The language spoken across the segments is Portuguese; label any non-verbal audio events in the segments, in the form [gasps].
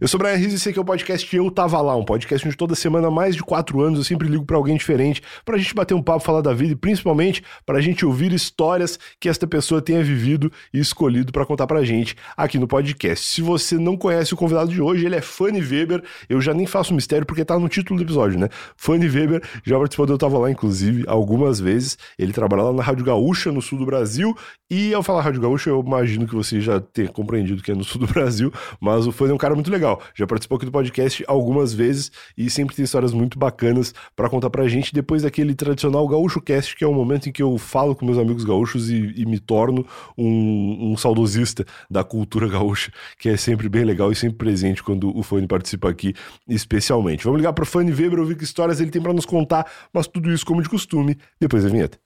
Eu sou o Brian Riz e esse aqui é o podcast Eu Tava Lá, um podcast onde toda semana, mais de quatro anos, eu sempre ligo para alguém diferente pra gente bater um papo, falar da vida e principalmente pra gente ouvir histórias que esta pessoa tenha vivido e escolhido para contar pra gente aqui no podcast. Se você não conhece o convidado de hoje, ele é Fanny Weber, eu já nem faço mistério porque tá no título do episódio, né? Fanny Weber já participou do Eu Tava Lá, inclusive, algumas vezes. Ele trabalha lá na Rádio Gaúcha, no sul do Brasil, e ao falar Rádio Gaúcha, eu imagino que você já tenha compreendido que é no sul do Brasil, mas o Fanny é um cara muito legal. Já participou aqui do podcast algumas vezes e sempre tem histórias muito bacanas para contar pra gente. Depois daquele tradicional Gaúcho Cast, que é o momento em que eu falo com meus amigos gaúchos e, e me torno um, um, saudosista da cultura gaúcha, que é sempre bem legal e sempre presente quando o Fanny participa aqui, especialmente. Vamos ligar pro Fanny Weber, ouvir que histórias ele tem para nos contar, mas tudo isso como de costume, depois da vinheta.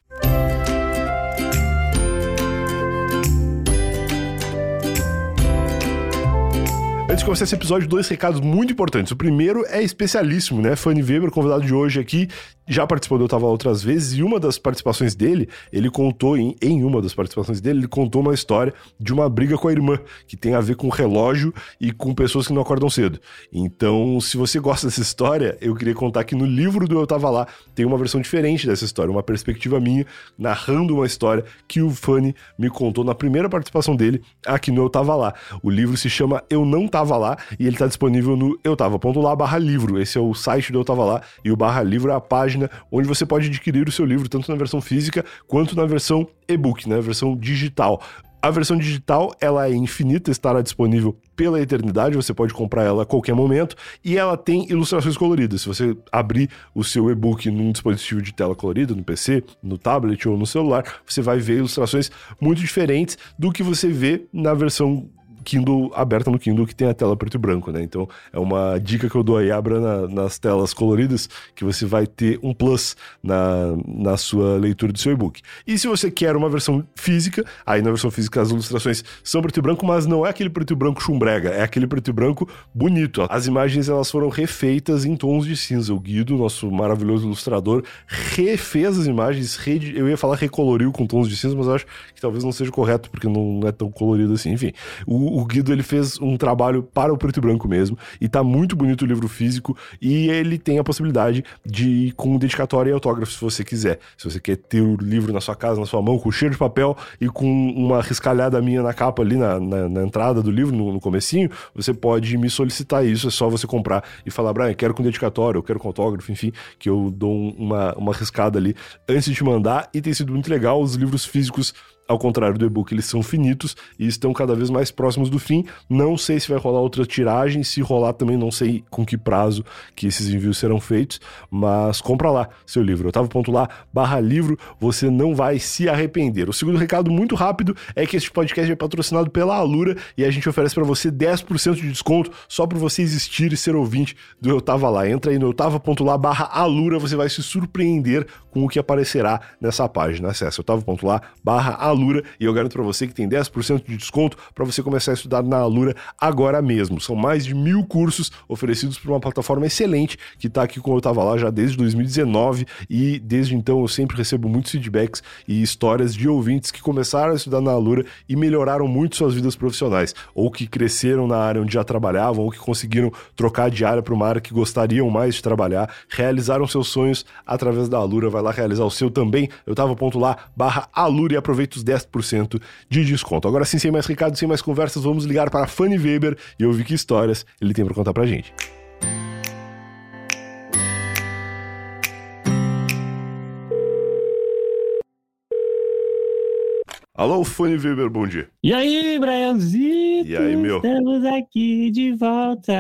Antes de começar esse episódio, dois recados muito importantes. O primeiro é especialíssimo, né? Fanny Weber, convidado de hoje aqui, já participou do Eu Tava outras vezes, e uma das participações dele, ele contou, em, em uma das participações dele, ele contou uma história de uma briga com a irmã, que tem a ver com relógio e com pessoas que não acordam cedo. Então, se você gosta dessa história, eu queria contar que no livro do Eu Tava Lá tem uma versão diferente dessa história, uma perspectiva minha, narrando uma história que o Fanny me contou na primeira participação dele aqui no Eu Tava Lá. O livro se chama Eu Não Tava Lá e ele tá disponível no eu tava.lá barra livro. Esse é o site do Eu Tava Lá e o barra livro é a página página onde você pode adquirir o seu livro, tanto na versão física quanto na versão e-book, né, versão digital. A versão digital, ela é infinita, estará disponível pela eternidade, você pode comprar ela a qualquer momento, e ela tem ilustrações coloridas. Se você abrir o seu e-book num dispositivo de tela colorida, no PC, no tablet ou no celular, você vai ver ilustrações muito diferentes do que você vê na versão Kindle aberta no Kindle que tem a tela preto e branco, né? Então é uma dica que eu dou aí, abra na, nas telas coloridas, que você vai ter um plus na, na sua leitura do seu e-book. E se você quer uma versão física, aí na versão física as ilustrações são preto e branco, mas não é aquele preto e branco chumbrega, é aquele preto e branco bonito. As imagens elas foram refeitas em tons de cinza. O Guido, nosso maravilhoso ilustrador, refez as imagens, re... eu ia falar recoloriu com tons de cinza, mas eu acho que talvez não seja correto, porque não é tão colorido assim. Enfim, o, o Guido ele fez um trabalho para o preto e branco mesmo, e tá muito bonito o livro físico, e ele tem a possibilidade de ir com dedicatória e autógrafo se você quiser. Se você quer ter o livro na sua casa, na sua mão, com cheiro de papel e com uma riscalhada minha na capa ali, na, na, na entrada do livro, no, no comecinho, você pode me solicitar isso, é só você comprar e falar, Brian, quero com dedicatória, eu quero com autógrafo, enfim, que eu dou uma, uma riscada ali antes de te mandar, e tem sido muito legal, os livros físicos ao contrário do e-book, eles são finitos e estão cada vez mais próximos do fim. Não sei se vai rolar outra tiragem, se rolar também não sei com que prazo que esses envios serão feitos, mas compra lá seu livro. Otávio.lá barra livro, você não vai se arrepender. O segundo recado muito rápido é que este podcast é patrocinado pela Alura e a gente oferece para você 10% de desconto só por você existir e ser ouvinte do Eu Tava Lá. Entra aí no otava.lá barra Alura, você vai se surpreender com o que aparecerá nessa página. Acesse otava.lá barra Alura Alura e eu garanto para você que tem 10% de desconto para você começar a estudar na Alura agora mesmo. São mais de mil cursos oferecidos por uma plataforma excelente que está aqui como eu estava lá já desde 2019 e desde então eu sempre recebo muitos feedbacks e histórias de ouvintes que começaram a estudar na Alura e melhoraram muito suas vidas profissionais, ou que cresceram na área onde já trabalhavam, ou que conseguiram trocar de área para uma área que gostariam mais de trabalhar, realizaram seus sonhos através da Alura. Vai lá realizar o seu também. Eu tava ponto lá, barra Alura e aproveita os 10% de desconto. Agora sim, sem mais recados, sem mais conversas, vamos ligar para Fanny Weber e ouvir que histórias ele tem para contar pra gente. Alô, Fanny Weber, bom dia. E aí, Brianzito? E aí, meu? Estamos aqui de volta.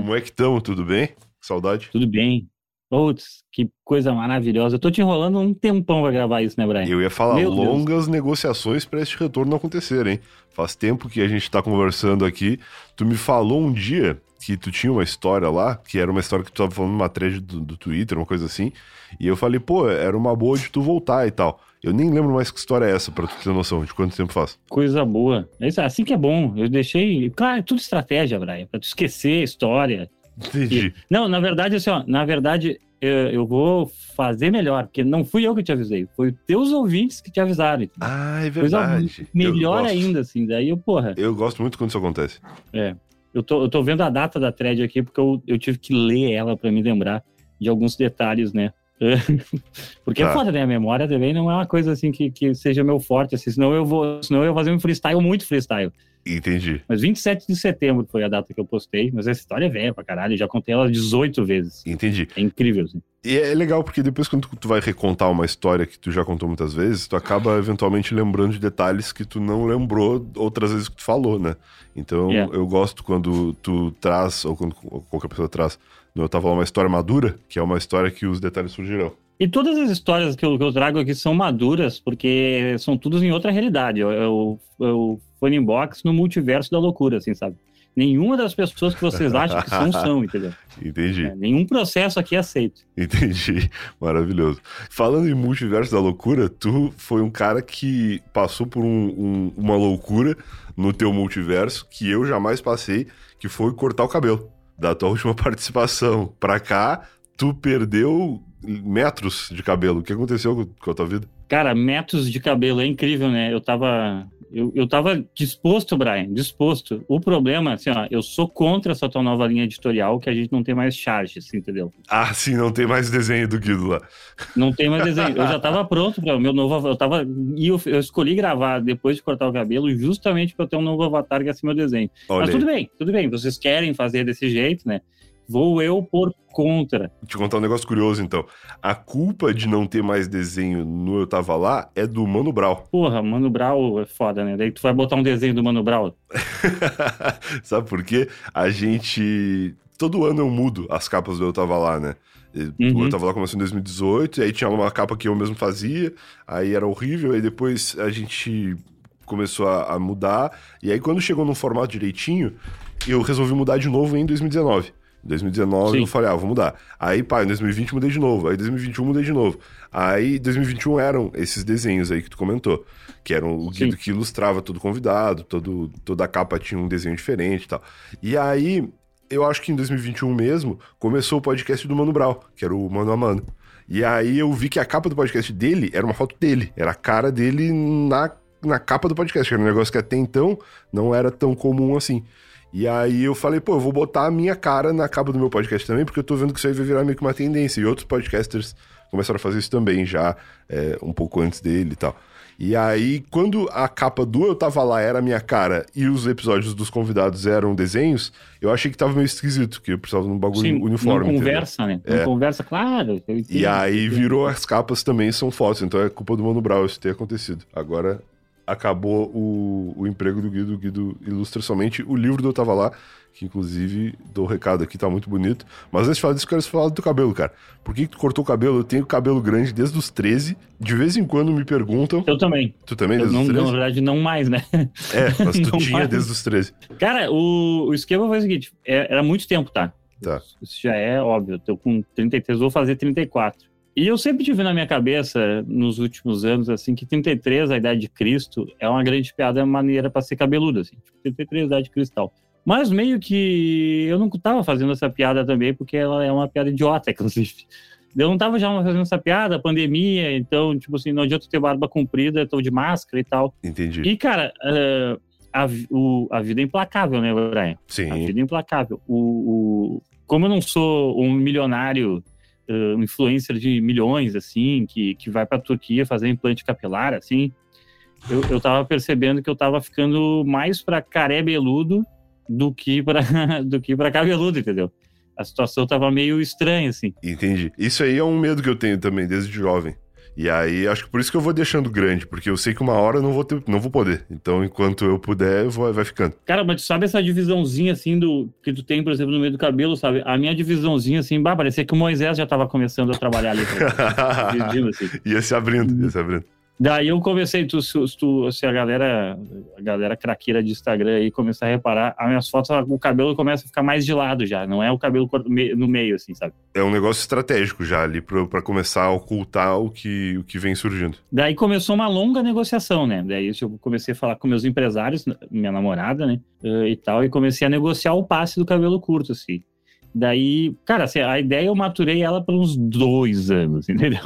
Como é que estamos? Tudo bem? Saudade? Tudo bem. Putz, que coisa maravilhosa. Eu tô te enrolando um tempão pra gravar isso, né, Brian? Eu ia falar Meu longas Deus. negociações para este retorno não acontecer, hein? Faz tempo que a gente tá conversando aqui. Tu me falou um dia que tu tinha uma história lá, que era uma história que tu tava falando numa thread do, do Twitter, uma coisa assim. E eu falei, pô, era uma boa de tu voltar e tal. Eu nem lembro mais que história é essa, pra tu ter noção de quanto tempo faz. Coisa boa. É assim que é bom. Eu deixei. Claro, é tudo estratégia, Brian, pra tu esquecer a história. Entendi. Não, na verdade, assim, ó, na verdade, eu, eu, vou fazer melhor, porque não fui eu que te avisei, foi teus ouvintes que te avisaram. Ah, é verdade. Coisa melhor ainda, assim, daí eu, porra. Eu gosto muito quando isso acontece. É. Eu tô, eu tô vendo a data da thread aqui, porque eu, eu tive que ler ela para me lembrar de alguns detalhes, né? [laughs] Porque é tá. é foda, né? A memória também não é uma coisa assim que, que seja meu forte, assim, senão eu vou, senão eu vou fazer um freestyle muito freestyle. Entendi. Mas 27 de setembro foi a data que eu postei, mas essa história é velha pra caralho, já contei ela 18 vezes. Entendi. É incrível, assim. E é legal porque depois quando tu vai recontar uma história que tu já contou muitas vezes, tu acaba eventualmente lembrando de detalhes que tu não lembrou outras vezes que tu falou, né? Então yeah. eu gosto quando tu traz, ou quando qualquer pessoa traz, eu tava uma história madura, que é uma história que os detalhes surgirão. E todas as histórias que eu, que eu, trago aqui são maduras, porque são todas em outra realidade. Eu, eu, eu Funny Box no multiverso da loucura, assim, sabe? Nenhuma das pessoas que vocês acham que são, são, entendeu? [laughs] Entendi. É, nenhum processo aqui é aceito. Entendi. [laughs] Maravilhoso. Falando em multiverso da loucura, tu foi um cara que passou por um, um, uma loucura no teu multiverso que eu jamais passei, que foi cortar o cabelo. Da tua última [laughs] participação pra cá, tu perdeu metros de cabelo. O que aconteceu com a tua vida? Cara, metros de cabelo é incrível, né? Eu tava eu, eu tava disposto, Brian, disposto. O problema, assim, ó, eu sou contra essa tua nova linha editorial que a gente não tem mais charges, entendeu? Ah, sim, não tem mais desenho do Guido lá. Não tem mais desenho. Eu já tava [laughs] pronto para o meu novo. Eu tava. E eu, eu, escolhi gravar depois de cortar o cabelo, justamente para ter um novo avatar que é assim meu desenho. Olha Mas tudo bem, tudo bem. Vocês querem fazer desse jeito, né? Vou eu por contra. Vou te contar um negócio curioso, então. A culpa de não ter mais desenho no Eu Tava Lá é do Mano Brau. Porra, Mano Brau é foda, né? Daí tu vai botar um desenho do Mano Brau. [laughs] Sabe por quê? A gente... Todo ano eu mudo as capas do Eu Tava Lá, né? Uhum. Eu tava lá começou em 2018, e aí tinha uma capa que eu mesmo fazia, aí era horrível, aí depois a gente começou a, a mudar, e aí quando chegou num formato direitinho, eu resolvi mudar de novo em 2019. Em 2019 Sim. eu falei, ah, vou mudar. Aí, pá, em 2020 mudei de novo. Aí, em 2021 mudei de novo. Aí, em 2021 eram esses desenhos aí que tu comentou. Que eram o Guido Sim. que ilustrava todo convidado, todo, toda a capa tinha um desenho diferente e tal. E aí, eu acho que em 2021 mesmo, começou o podcast do Mano Brau, que era o Mano a Mano. E aí eu vi que a capa do podcast dele era uma foto dele. Era a cara dele na, na capa do podcast, que era um negócio que até então não era tão comum assim. E aí eu falei, pô, eu vou botar a minha cara na capa do meu podcast também, porque eu tô vendo que isso aí vai virar meio que uma tendência. E outros podcasters começaram a fazer isso também já, é, um pouco antes dele e tal. E aí, quando a capa do Eu Tava Lá era a minha cara e os episódios dos convidados eram desenhos, eu achei que tava meio esquisito, que eu precisava de um bagulho Sim, uniforme. Não conversa, entendeu? né? Não é. conversa, claro. E aí virou as capas também são fotos, então é culpa do Mano Brown isso ter acontecido. Agora acabou o, o emprego do Guido. O Guido ilustra somente o livro do Eu Tava Lá, que inclusive dou o recado aqui, tá muito bonito. Mas antes de falar disso, eu quero falar do teu cabelo, cara. Por que, que tu cortou o cabelo? Eu tenho cabelo grande desde os 13. De vez em quando me perguntam. Eu também. Tu também, desde não, os 13? Na verdade, não mais, né? É, mas [laughs] tu tinha mais. desde os 13. Cara, o, o esquema foi o seguinte: é, era muito tempo, tá? Tá. Isso já é óbvio. Eu tô com 33, vou fazer 34. E eu sempre tive na minha cabeça, nos últimos anos, assim, que 33, a idade de Cristo, é uma grande piada maneira para ser cabeludo, assim. 33, a idade de cristal. Mas meio que eu não tava fazendo essa piada também, porque ela é uma piada idiota, [laughs] inclusive. Eu não tava já fazendo essa piada, pandemia, então, tipo assim, não adianta ter barba comprida, tô de máscara e tal. Entendi. E, cara, uh, a, o, a vida é implacável, né, Brian? Sim. A vida é implacável. O, o, como eu não sou um milionário uh, influencer de milhões, assim, que, que vai para a Turquia fazer implante capilar, assim, eu, eu tava percebendo que eu tava ficando mais para caré beludo do que para [laughs] do que para cabeludo, entendeu? A situação tava meio estranha, assim. Entendi. Isso aí é um medo que eu tenho também, desde jovem. E aí, acho que por isso que eu vou deixando grande, porque eu sei que uma hora eu não vou ter, não vou poder. Então, enquanto eu puder, eu vou, vai ficando. Cara, mas tu sabe essa divisãozinha assim do que tu tem, por exemplo, no meio do cabelo, sabe? A minha divisãozinha assim, bah, parecia que o Moisés já tava começando a trabalhar ali. [laughs] dividindo, assim. Ia se abrindo, ia se abrindo. Daí eu comecei, tu, se, tu, se a galera, a galera craqueira de Instagram aí começar a reparar, as minhas fotos, o cabelo começa a ficar mais de lado já, não é o cabelo no meio, assim, sabe? É um negócio estratégico já ali para começar a ocultar o que, o que vem surgindo. Daí começou uma longa negociação, né? Daí eu comecei a falar com meus empresários, minha namorada, né? E tal, e comecei a negociar o passe do cabelo curto, assim. Daí, cara, assim, a ideia eu maturei ela por uns dois anos, [laughs] entendeu?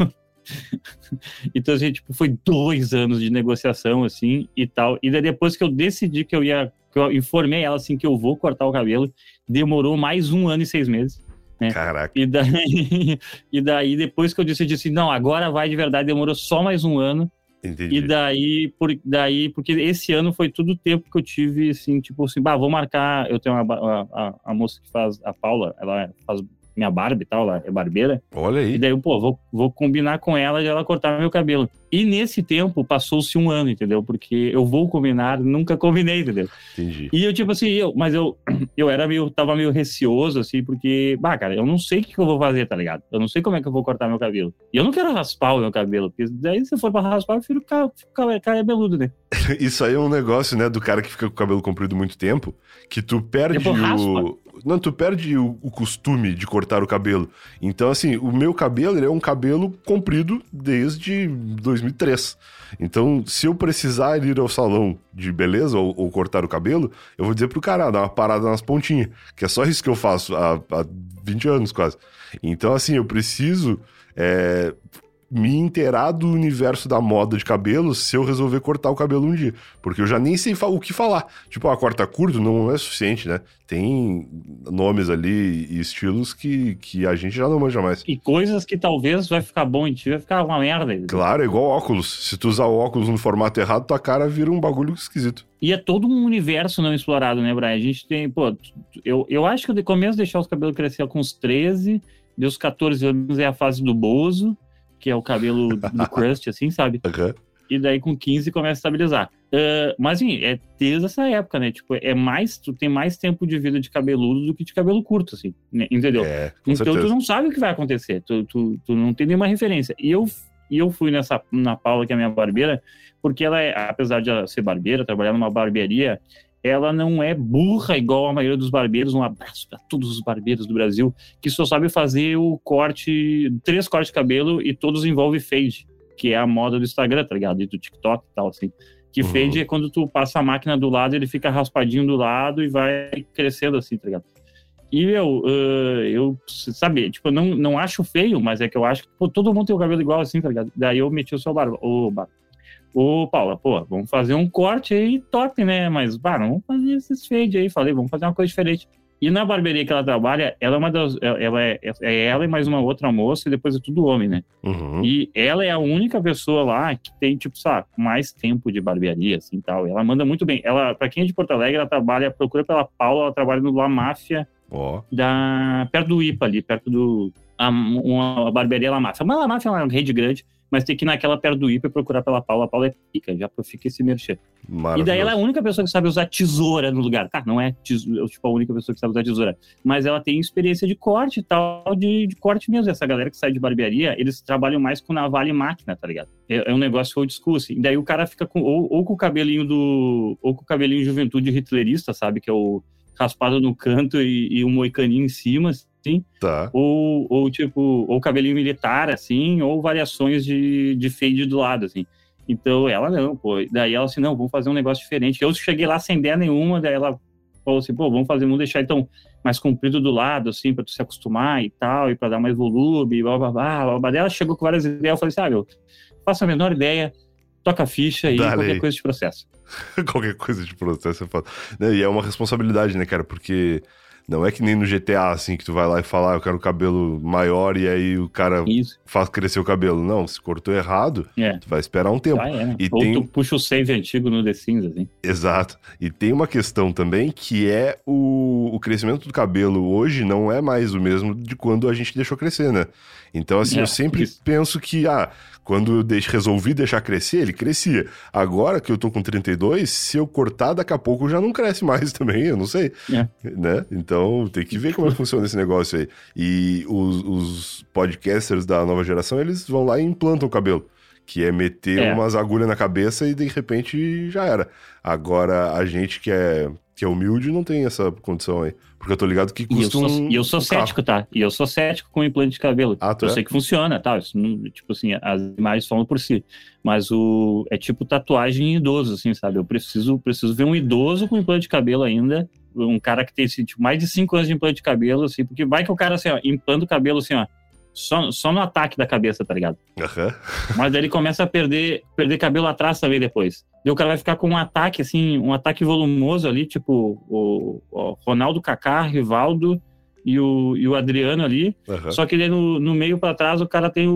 [laughs] então, assim, tipo, foi dois anos de negociação, assim, e tal. E daí, depois que eu decidi que eu ia que eu informei ela assim que eu vou cortar o cabelo. Demorou mais um ano e seis meses. Né? Caraca. E daí, [laughs] e daí, depois que eu disse, eu disse, não, agora vai de verdade, demorou só mais um ano. Entendi. E daí, por, daí, porque esse ano foi todo o tempo que eu tive, assim, tipo assim, bah, vou marcar. Eu tenho uma, a, a, a moça que faz, a Paula, ela faz minha barba e tal, ela é barbeira. Olha aí. E daí, pô, vou, vou combinar com ela de ela cortar meu cabelo. E nesse tempo passou-se um ano, entendeu? Porque eu vou combinar, nunca combinei, entendeu? Entendi. E eu, tipo assim, eu, mas eu, [clears throat] eu era meio, tava meio receoso, assim, porque, bah, cara, eu não sei o que, que eu vou fazer, tá ligado? Eu não sei como é que eu vou cortar meu cabelo. E eu não quero raspar o meu cabelo, porque daí se for pra raspar, eu prefiro ficar, ficar cabeludo, né? [laughs] Isso aí é um negócio, né, do cara que fica com o cabelo comprido muito tempo, que tu perde Depois raspa. Não, tu perde o, o costume de cortar o cabelo. Então, assim, o meu cabelo ele é um cabelo comprido desde 2003. Então, se eu precisar ir ao salão de beleza ou, ou cortar o cabelo, eu vou dizer pro cara, ah, dá uma parada nas pontinhas. Que é só isso que eu faço há, há 20 anos quase. Então, assim, eu preciso. é, me inteirar do universo da moda de cabelo se eu resolver cortar o cabelo um dia. Porque eu já nem sei o que falar. Tipo, a corta curto não é suficiente, né? Tem nomes ali e estilos que, que a gente já não manja mais. E coisas que talvez vai ficar bom em ti, vai ficar uma merda. Claro, é igual óculos. Se tu usar o óculos no formato errado, tua cara vira um bagulho esquisito. E é todo um universo não explorado, né, Brian? A gente tem, pô, eu, eu acho que eu começo a deixar os cabelos crescer com uns 13, dos 14 anos é a fase do Bozo, que é o cabelo do [laughs] crust, assim, sabe? Aham. E daí com 15 começa a estabilizar. Ah, mas, assim, é desde essa época, né? Tipo, é mais, tu tem mais tempo de vida de cabeludo do que de cabelo curto, assim, né? entendeu? É, Então certeza. tu não sabe o que vai acontecer, tu, tu, tu não tem nenhuma referência. E eu, e eu fui nessa na Paula, que é a minha barbeira, porque ela é, apesar de ela ser barbeira, trabalhar numa barbearia, ela não é burra igual a maioria dos barbeiros. Um abraço para todos os barbeiros do Brasil, que só sabe fazer o corte, três cortes de cabelo e todos envolvem fade, que é a moda do Instagram, tá ligado? E do TikTok e tal, assim. Que Uhum. fade é quando tu passa a máquina do lado, ele fica raspadinho do lado e vai crescendo assim, tá ligado? E eu, ah, eu, sabe, tipo, eu não, não acho feio, mas é que eu acho que pô, todo mundo tem o cabelo igual assim, tá ligado? Daí eu meti o seu barba, o barba. Ô, Paula, pô, vamos fazer um corte aí top, né? Mas, bah, vamos fazer esses fade aí. Falei, vamos fazer uma coisa diferente. E na barbearia que ela trabalha, ela é uma das. Ela é, é ela e mais uma outra moça, e depois é tudo homem, né? Uhum. E ela é a única pessoa lá que tem, tipo, sabe, mais tempo de barbearia, assim, tal. Ela manda muito bem. Ela, pra quem é de Porto Alegre, ela trabalha, procura pela Paula, ela trabalha no La Máfia, Ó, da, perto do IPA ali, perto do... A, uma a barbearia La Máfia. Mas La Máfia é uma rede grande, mas tem que ir naquela perto do e procurar pela Paula. A Paula é pica, já fica esse merchan. E daí ela é a única pessoa que sabe usar tesoura no lugar. Tá, não é tesoura, tipo, a única pessoa que sabe usar tesoura. Mas ela tem experiência de corte e tal, de, de corte mesmo. Essa galera que sai de barbearia, eles trabalham mais com navalha e máquina, tá ligado? É, é um negócio old school, assim. E daí o cara fica com, ou, ou com o cabelinho do... Ou com o cabelinho juventude hitlerista, sabe? Que é o raspado no canto e, e um moicaninho em cima, assim Tá. ou, ou tipo, ou cabelinho militar, assim, ou variações de, de fade do lado, assim. Então ela não, pô. Daí ela assim, não, vamos fazer um negócio diferente. Eu cheguei lá sem ideia nenhuma, daí ela falou assim, pô, vamos fazer, vamos deixar então mais comprido do lado, assim, pra tu se acostumar e tal, e pra dar mais volume, blá blá blá. blá, blá. Daí ela chegou com várias ideias, eu falei assim, ah, meu, faça a menor ideia, toca a ficha e Dale qualquer coisa de processo. [laughs] Qualquer coisa de processo é foda. Né, E é uma responsabilidade, né, cara? Porque não é que nem no GTA, assim, que tu vai lá e fala, ah, eu quero o cabelo maior e aí o cara Isso, faz crescer o cabelo. Não, se cortou errado, é. tu vai esperar um tempo. Já é, né? E Ou tem- tu puxa o save antigo no The Sims, assim. Exato. E tem uma questão também que é o, o crescimento do cabelo hoje não é mais o mesmo de quando a gente deixou crescer, né? Então, assim, É, eu sempre isso. penso que, ah, quando eu deix- resolvi deixar crescer, ele crescia. Agora que eu tô com 32, se eu cortar, daqui a pouco já não cresce mais [laughs] também, eu não sei. É. Né? Então, tem que ver como é que funciona esse negócio aí. E os, os podcasters da nova geração, eles vão lá e implantam o cabelo. Que é meter É. umas agulhas na cabeça e de repente já era. Agora, a gente que é, que é humilde não tem essa condição aí. Porque eu tô ligado que E eu custa sou, um. e eu sou um cético, tá? E eu sou cético com implante de cabelo. Ah, eu é? sei que funciona, tá? Isso tipo assim, as imagens falam por si. Mas o é tipo tatuagem em idoso, assim, sabe? Eu preciso, preciso ver um idoso com implante de cabelo ainda. Um cara que tem assim, tipo, mais de 5 anos de implante de cabelo, assim, porque vai que o cara, assim, ó, implanta o cabelo assim, ó, só, só no ataque da cabeça, tá ligado? Aham. Mas daí ele começa a perder, perder cabelo atrás também depois. E o cara vai ficar com um ataque, assim, um ataque volumoso ali, tipo o, o Ronaldo Kaká, Rivaldo e o, e o Adriano ali. aham. Só que daí no, no meio pra trás o cara tem o,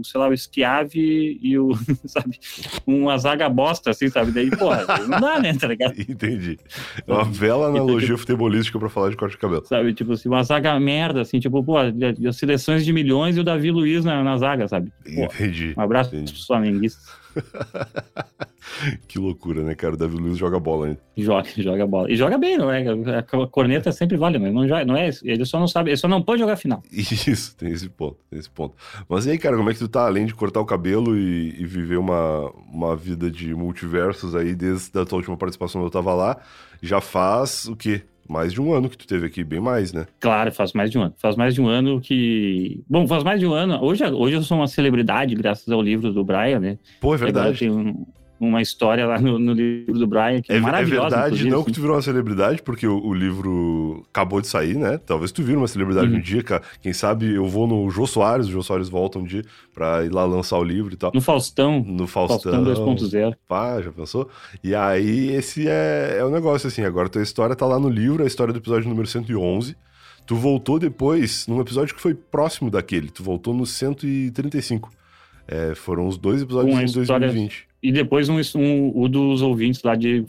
o, sei lá, o Schiave e o, [laughs] sabe, uma zaga bosta, assim, sabe? Daí, porra, não dá, né, tá ligado? [laughs] Entendi. É uma bela [laughs] analogia futebolística pra falar de corte de cabelo. Sabe, tipo assim, uma zaga merda, assim, tipo, pô, as seleções de milhões e o Davi Luiz na, na zaga, sabe? Pô, Entendi. um abraço Entendi. pros flamenguistas. [laughs] Que loucura, né, cara? O Davi Luiz joga bola ainda. Joga, joga bola. E joga bem, não é? A corneta sempre vale, mas não, joga, não é. Ele só não sabe, ele só não pode jogar final. Isso, tem esse ponto, tem esse ponto. Mas e aí, cara, como é que tu tá? Além de cortar o cabelo e, e viver uma, uma vida de multiversos aí, desde a tua última participação eu tava lá, já faz o quê? Mais de um ano que tu teve aqui, bem mais, né? Claro, faz mais de um ano. Faz mais de um ano que. Bom, faz mais de um ano. Hoje, hoje eu sou uma celebridade, graças ao livro do Brian, né? Pô, é Agora verdade. Tem um- uma história lá no, no livro do Brian que é, É, é maravilhosa. verdade, inclusive, não assim. que tu virou uma celebridade, porque o, o livro acabou de sair, né? Talvez tu vira uma celebridade Uhum. um dia, cara. Quem sabe eu vou no Jô Soares, o Jô Soares volta um dia pra ir lá lançar o livro e tal. No Faustão. No Faustão Faustão. 2.0. Pá, já pensou? E aí, esse é, é o negócio, assim. Agora tua história tá lá no livro, a história do episódio número 111. Tu voltou depois, num episódio que foi próximo daquele. Tu voltou no 135. É, foram os dois episódios em história- 2020. E depois um, um, o dos ouvintes lá de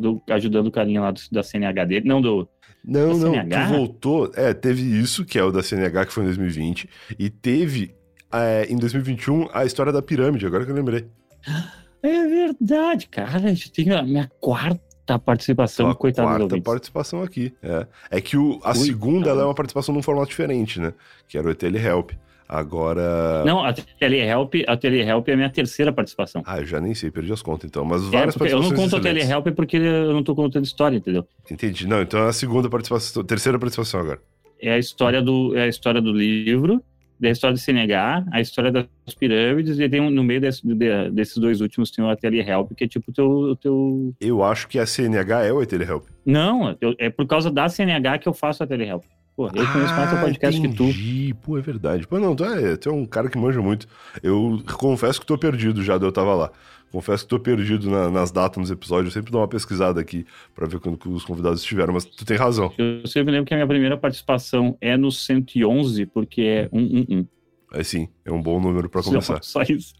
do- ajudando o carinha lá do- da CNH dele. Não, do. Não, não, CNH? tu voltou. É, teve isso, que é o da CNH, que foi em 2020. E teve, é, em 2021, a história da pirâmide, agora que eu lembrei. [gasps] É verdade, cara. Eu tenho a minha quarta participação, Tua coitado do quarta ouvintes. participação aqui. É, é que o, a Ui, segunda é uma participação num formato diferente, né? Que era o ETL Help. Agora. Não, a Telehelp, a Telehelp é a minha terceira participação. Ah, eu já nem sei, perdi as contas então. Mas É, várias porque eu não participações conto a excelentes. Telehelp porque eu não tô contando história, entendeu? Entendi. Não, então é a segunda participação, terceira participação agora. É a história do, é a história do livro, da história do CNH, a história das pirâmides, e tem um- no meio desse- de- desses dois últimos tem o Telehelp, que é tipo o teu, teu... Eu acho que a CNH é o ETL Help. Não, é por causa da CNH que eu faço a Telehelp. Pô, eu conheço mais teu podcast que tu. Ah, entendi. Pô, é verdade. Pô, não, tu é, tu é um cara que manja muito. Eu confesso que tô perdido já, de eu tava lá. Confesso que tô perdido na- nas datas, nos episódios. Eu sempre dou uma pesquisada aqui pra ver quando que os convidados estiveram, mas tu tem razão. Eu sempre lembro que a minha primeira participação é no 111, porque é 111. É sim, é um bom número pra [laughs] Só, começar. só isso.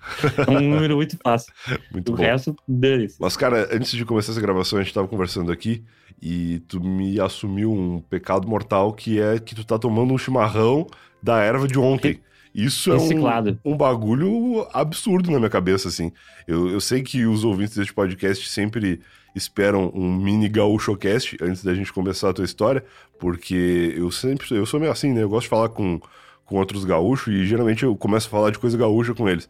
É um número muito fácil. [laughs] Muito O bom. resto, dane-se. Mas, cara, antes de começar essa gravação, a gente tava conversando aqui e tu me assumiu um pecado mortal que é que tu tá tomando um chimarrão da erva de ontem. Isso é um, um bagulho absurdo na minha cabeça, assim. Eu, eu sei que os ouvintes deste podcast sempre esperam um mini gaúchocast antes da gente começar a tua história, porque eu sempre, eu sou meio assim, né? Eu gosto de falar com, com outros gaúchos e geralmente eu começo a falar de coisa gaúcha com eles.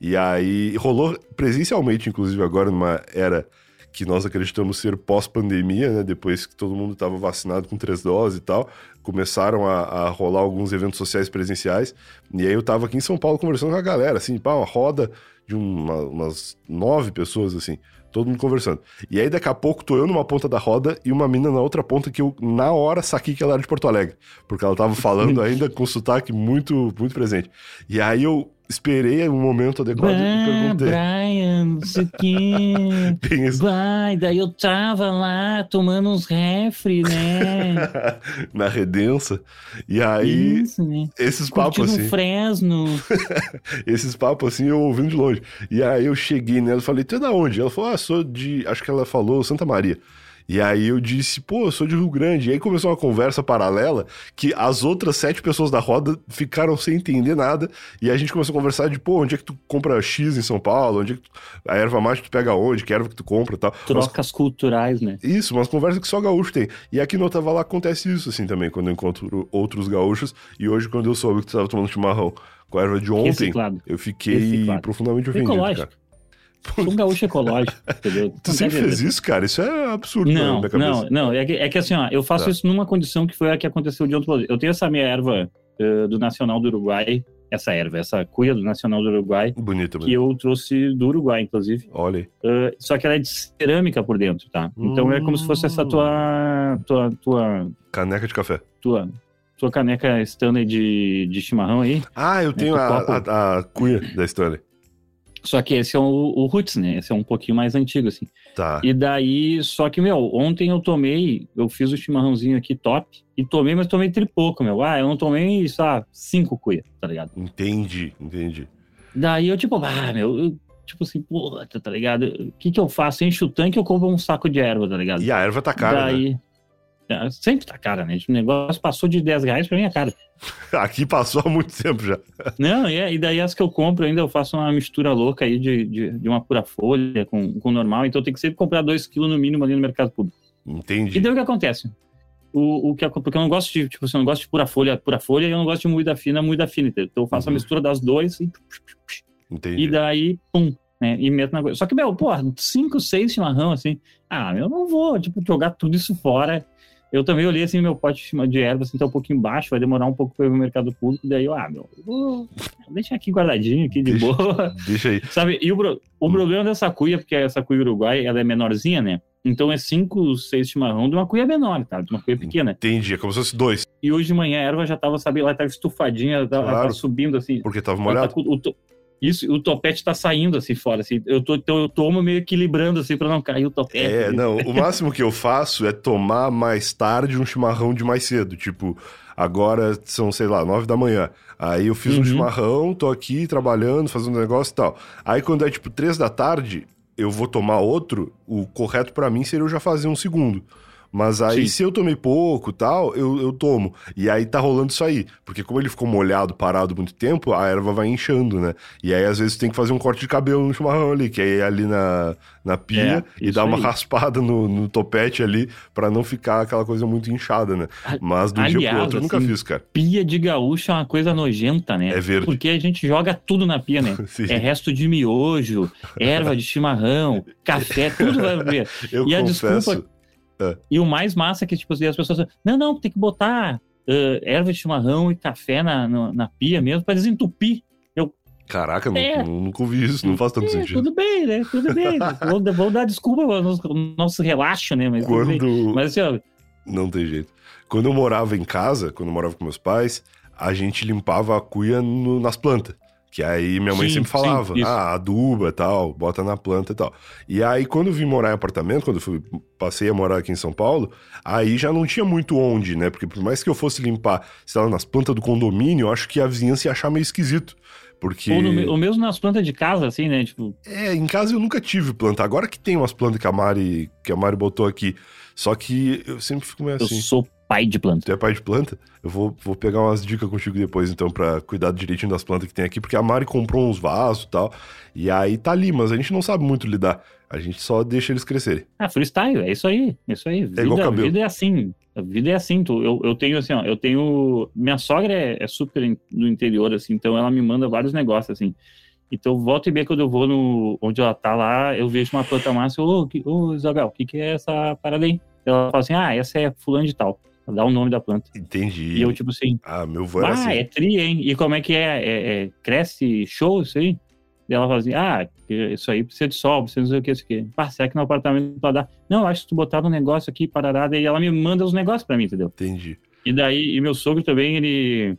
E aí rolou presencialmente, inclusive agora numa era que nós acreditamos ser pós-pandemia, né? Depois que todo mundo estava vacinado com três doses e tal, começaram a, a rolar alguns eventos sociais presenciais. E aí eu tava aqui em São Paulo conversando com a galera, assim, pá, uma roda de uma- umas nove pessoas, assim, todo mundo conversando. E aí daqui a pouco tô eu numa ponta da roda e uma mina na outra ponta que eu na hora saquei que ela era de Porto Alegre, porque ela tava falando [laughs] ainda com sotaque muito, muito presente. E aí eu esperei um momento adequado e Bah, perguntei. Brian, não sei o quê. [laughs] Bem isso. Vai, daí eu tava lá tomando uns refri, né? [laughs] na redença. E aí, Isso, né? esses papos Curtindo assim, um Fresno. [laughs] esses papos assim, eu ouvindo de longe. E aí eu cheguei nela e falei, tu é da onde? Ela falou, ah, sou de. Acho que ela falou Santa Maria. E aí eu disse, pô, eu sou de Rio Grande. E aí começou uma conversa paralela que as outras sete pessoas da roda ficaram sem entender nada. E a gente começou a conversar de, pô, onde é que tu compra X em São Paulo? Onde é que tu... a erva mate tu pega onde? Que erva que tu compra e tal. Umas Trocas culturais, né? Isso, umas conversas que só gaúcho tem. E aqui no Otavalá acontece isso, assim, também, quando eu encontro outros gaúchos. E hoje, quando eu soube que tu tava tomando chimarrão com a erva de ontem, Reciclado. eu fiquei Reciclado. profundamente ofendido, Ecológico. cara. Sou um gaúcho ecológico, entendeu? [laughs] Tu sempre fez isso, cara? Isso é absurdo na Não, cabeça. não, não. É que, é que assim, ó, eu faço Tá. isso numa condição que foi a que aconteceu de ontem. Eu tenho essa minha erva eh, do Nacional do Uruguai, essa erva, essa cuia do Nacional do Uruguai, Bonito, que mesmo. eu trouxe do Uruguai, inclusive. Olha. Uh, só que ela é de cerâmica por dentro, tá? Então é como se fosse essa tua, tua, tua, Caneca de café. tua, sua caneca Stanley de, de chimarrão aí. Ah, eu tenho É, a, a, a cuia da Stanley. Só que esse é o, o Roots, né? Esse é um pouquinho mais antigo, assim. Tá. E daí, só que, meu, ontem eu tomei, eu fiz o chimarrãozinho aqui top, e tomei, mas tomei tripouco, meu. Ah, eu não tomei, só cinco cuia, tá ligado? Entendi, entendi. Daí eu, tipo, ah, meu, eu, tipo assim, porra, tá ligado? O que que eu faço? Encho o tanque ou compro um saco de erva, tá ligado? E a erva tá cara, né? daí, é, sempre tá cara, né? O negócio passou de 10 reais pra minha cara. [laughs] Aqui passou há muito tempo já. [laughs] Não, e, é- e daí as que eu compro ainda eu faço uma mistura louca aí de, de, de uma pura folha com, com normal, então tenho que sempre comprar 2 quilos no mínimo ali no mercado público. E Entendi. daí o que acontece? O, o que, porque eu não gosto de, tipo, assim, eu não gosto de pura folha, pura folha, e eu não gosto de moída fina, moída fina. Então eu faço Uhum. a mistura das duas e, Entendi. e daí, pum, né? E meto na coisa. Só que, meu, pô, cinco, seis chimarrão, assim, ah, eu não vou, tipo, jogar tudo isso fora. Eu também olhei, assim, meu pote de erva, assim, tá um pouquinho baixo, vai demorar um pouco pra ir no mercado público, daí eu, ah, meu, eu vou deixar aqui guardadinho, aqui de Deixa- boa. Deixa aí. Sabe, e o, pro- o Hum. problema dessa cuia, porque essa cuia uruguai, ela é menorzinha, né? Então é cinco, seis chimarrão de uma cuia menor, tá? De uma cuia pequena. Entendi. É como se fosse dois. E hoje de manhã a erva já tava, sabe, ela tava estufadinha, ela tava, ela Claro. tava subindo assim. Porque tava Ela molhado. tá o Isso, o topete tá saindo assim fora, assim. Eu, tô, então eu tomo meio equilibrando assim pra não cair o topete. É, não, o máximo que eu faço é tomar mais tarde um chimarrão de mais cedo. Tipo, agora são, sei lá, nove da manhã. Aí eu fiz um Uhum. chimarrão, tô aqui trabalhando, fazendo negócio e tal. Aí quando é tipo três da tarde, eu vou tomar outro, o correto pra mim seria eu já fazer um segundo. Mas aí, Sim. se eu tomei pouco tal, eu, eu tomo. E aí tá rolando isso aí. Porque como ele ficou molhado, parado muito tempo, a erva vai inchando, né? E aí, às vezes, tem que fazer um corte de cabelo no chimarrão ali, que é ali na, na pia É, e dar uma aí. raspada no, no topete ali, pra não ficar aquela coisa muito inchada, né? Mas do dia pro aliás, outro eu nunca assim, fiz, cara. Pia de gaúcho é uma coisa nojenta, né? É verde. Porque a gente joga tudo na pia, né? [laughs] É resto de miojo, erva de chimarrão, [laughs] café, tudo vai ver. eu e a confesso. Desculpa- E o mais massa é que, tipo, as pessoas falam, não, não, tem que botar ah, erva de chimarrão e café na, na, na pia mesmo pra desentupir. Caraca, não, É. não- nunca ouvi isso, não faz tanto É, sentido. tudo bem, né? Tudo bem. [laughs] vamos, vamos dar desculpa ao nosso, nosso relaxo, né? Mas. Quando. Mas assim, ó, Não tem jeito. Quando eu morava em casa, quando eu morava com meus pais, a gente limpava a cuia no- nas plantas. Que aí minha mãe Sim, sempre sim, falava, isso. ah, aduba tal, bota na planta e tal. E aí, quando eu vim morar em apartamento, quando eu fui, passei a morar aqui em São Paulo, aí já não tinha muito onde, né? Porque por mais que eu fosse limpar, sei lá, nas plantas do condomínio, eu acho que a vizinhança ia achar meio esquisito. Porque. ou, no ou mesmo nas plantas de casa, assim, né? Tipo, É, em casa eu nunca tive planta. Agora que tem umas plantas que a Mari, que a Mari botou aqui. Só que eu sempre fico meio eu assim. sou pai de planta. Tu é pai de planta? Eu vou, vou pegar umas dicas contigo depois, então, pra cuidar direitinho das plantas que tem aqui, porque a Mari comprou uns vasos e tal. E aí tá ali, mas a gente não sabe muito lidar. A gente só deixa eles crescerem. Ah, freestyle, é isso aí. É isso aí. Vida, igual cabelo. vida é assim. A vida é assim. Tu, eu, eu tenho assim, ó, eu tenho. Minha sogra é, é super in- do interior, assim, então ela me manda vários negócios, assim. Então, volta e meia, quando eu vou no, onde ela tá lá, eu vejo uma planta massa, ô, que- ô, Isabel, o que, que é essa parada aí? Ela fala assim, ah, essa é fulano de tal. Dá o nome da planta. Entendi. E eu, tipo assim, Ah, meu avô era ah, assim. é tri, hein? E como é que é? É- é- cresce show isso aí? E ela fala assim, ah, isso aí precisa de sol, precisa não sei o que, isso aqui. Pá, será que no apartamento pode dar? Não, acho que tu botar um negócio aqui, parará, daí ela me manda os negócios pra mim, entendeu? Entendi. E daí, e meu sogro também, ele...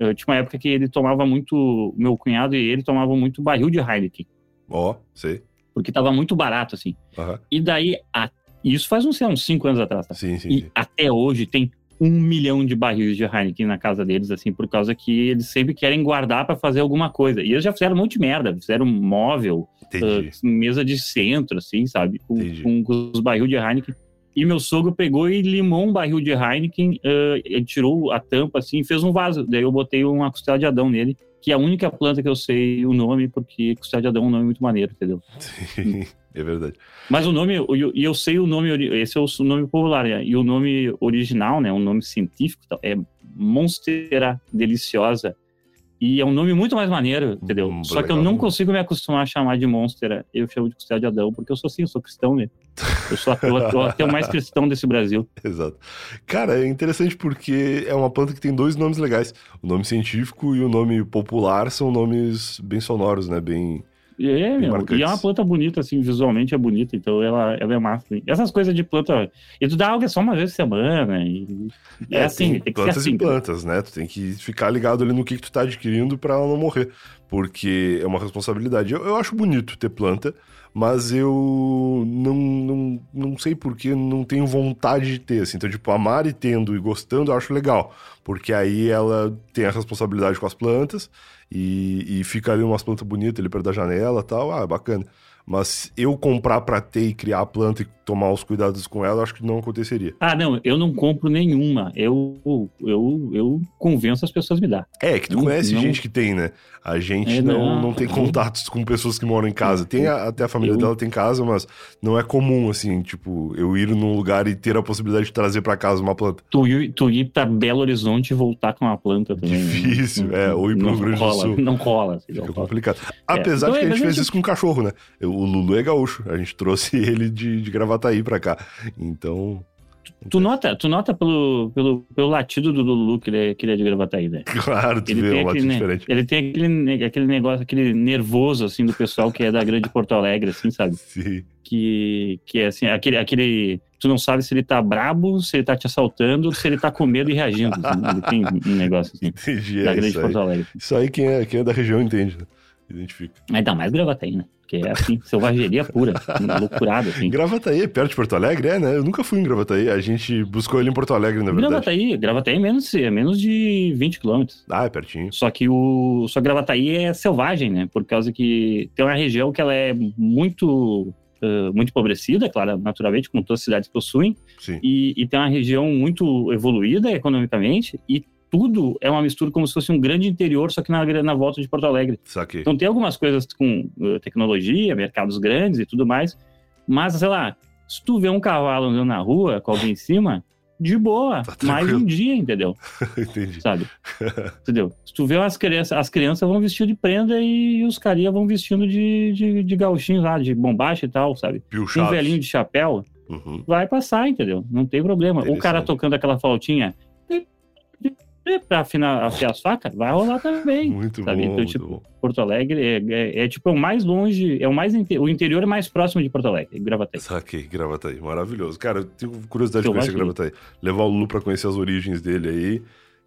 Eu tinha uma época que ele tomava muito, meu cunhado e ele tomavam muito barril de Heineken, Ó, sei. porque tava muito barato, assim. Aham. E daí, a- isso faz uns, sei uns cinco anos atrás, tá? Sim, sim, E sim. até hoje tem um milhão de barris de Heineken na casa deles, assim, por causa que eles sempre querem guardar pra fazer alguma coisa. E eles já fizeram um monte de merda, fizeram um móvel, ah, mesa de centro, assim, sabe? Com, com- com os barril de Heineken. E meu sogro pegou e limou um barril de Heineken, ah, ele tirou a tampa, assim, e fez um vaso. Daí eu botei uma costela de Adão nele, que é a única planta que eu sei o nome, porque costela de Adão é um nome muito maneiro, entendeu? [laughs] Sim, é verdade. Mas o nome, e eu, sei o nome, esse é o nome popular, né? e o nome original, né, o nome científico, tá, é Monstera Deliciosa. E é um nome muito mais maneiro, entendeu? Hum, Só que eu legal. não consigo me acostumar a chamar de Monstera. Eu chamo de costela de Adão, porque eu sou assim, eu sou cristão, né? Eu sou até o até o mais cristão desse Brasil. [laughs] Exato. Cara, é interessante porque é uma planta que tem dois nomes legais. O nome científico e o nome popular são nomes bem sonoros, né? Bem. É, meu, e é uma planta bonita, assim, visualmente é bonita, então ela, ela é massa. Assim. Essas coisas de planta. E tu dá algo só uma vez por semana. E, é, é assim, tem, tem que plantas ser assim. e plantas, né? Tu tem que ficar ligado ali no que, que tu tá adquirindo para ela não morrer. Porque é uma responsabilidade. Eu, eu acho bonito ter planta, mas eu não, não, não sei porque não tenho vontade de ter, assim. Então, tipo, amar e tendo e gostando, eu acho legal. Porque aí ela tem a responsabilidade com as plantas e, e fica ali umas plantas bonitas ali perto da janela tal. Ah, bacana. Mas eu comprar para ter e criar a planta e tomar os cuidados com ela, acho que não aconteceria. Ah, não, eu não compro nenhuma. Eu eu, eu convenço as pessoas a me dar. É, que tu não, conhece não... gente que tem, né? A gente é, não, não, não tem contatos com pessoas que moram em casa. Tem a, até a família eu... dela tem casa, mas não é comum, assim, tipo, eu ir num lugar e ter a possibilidade de trazer para casa uma planta. Tu ir, tu ir pra Belo Horizonte e voltar com uma planta também. Né? Difícil, né? é. Ou ir pro Rio Grande do Sul. Não cola. Assim, Fica complicado. Apesar é. de que a gente fez isso com o cachorro, né? O Lulu é gaúcho. A gente trouxe [laughs] ele de, de Gravataí pra cá. Então. Tu nota, tu nota pelo, pelo, pelo latido do Lulu que ele é, que ele é de Gravataí, né? [laughs] Claro, tu ele vê um latido diferente. Ele tem aquele, aquele negócio, aquele nervoso, assim, do pessoal que é da grande Porto Alegre, assim, sabe? [laughs] Sim. Que, que é assim, aquele, aquele... Tu não sabe se ele tá brabo, se ele tá te assaltando, se ele tá com medo e reagindo. Assim, ele tem um negócio assim. [laughs] Entendi, da é grande Porto Alegre. Isso aí quem é, quem é da região entende, né? Identifica. Dá mais Gravataí, né? Porque é assim, selvageria pura, [laughs] loucurada, assim. Gravataí é perto de Porto Alegre, é, né? Eu nunca fui em Gravataí. A gente buscou ele em Porto Alegre, na verdade. Gravataí, Gravataí é menos, é menos de 20 quilômetros. Ah, é pertinho. Só que o. Só Gravataí é selvagem, né? Por causa que tem uma região que ela é muito Uh, muito empobrecida, claro, naturalmente, como todas as cidades possuem, e, e, tem uma região muito evoluída economicamente, e tudo é uma mistura como se fosse um grande interior, só que na, na volta de Porto Alegre. Saquei. Então tem algumas coisas com uh, tecnologia, mercados grandes e tudo mais, mas, sei lá, se tu vê um cavalo andando na rua com alguém em cima, de boa, tá mais um dia, entendeu? [laughs] Entendi. Sabe? [laughs] entendeu? Se tu vê as crianças, as crianças vão vestindo de prenda e os carinha vão vestindo de, de, de gauchinho lá, de bombacha e tal, sabe? Um velhinho de chapéu, uhum. vai passar, entendeu? Não tem problema. O cara tocando aquela flautinha, pra afinar, afiar as facas, vai rolar também. Muito sabe? bom. Então, tipo, bom. Porto Alegre é, é, é, tipo é o mais longe, é o mais o interior é mais próximo de Porto Alegre, Gravataí. Saquei, Gravataí, maravilhoso. Cara, eu tenho curiosidade de conhecer Gravataí. Levar o Lulu pra conhecer as origens dele aí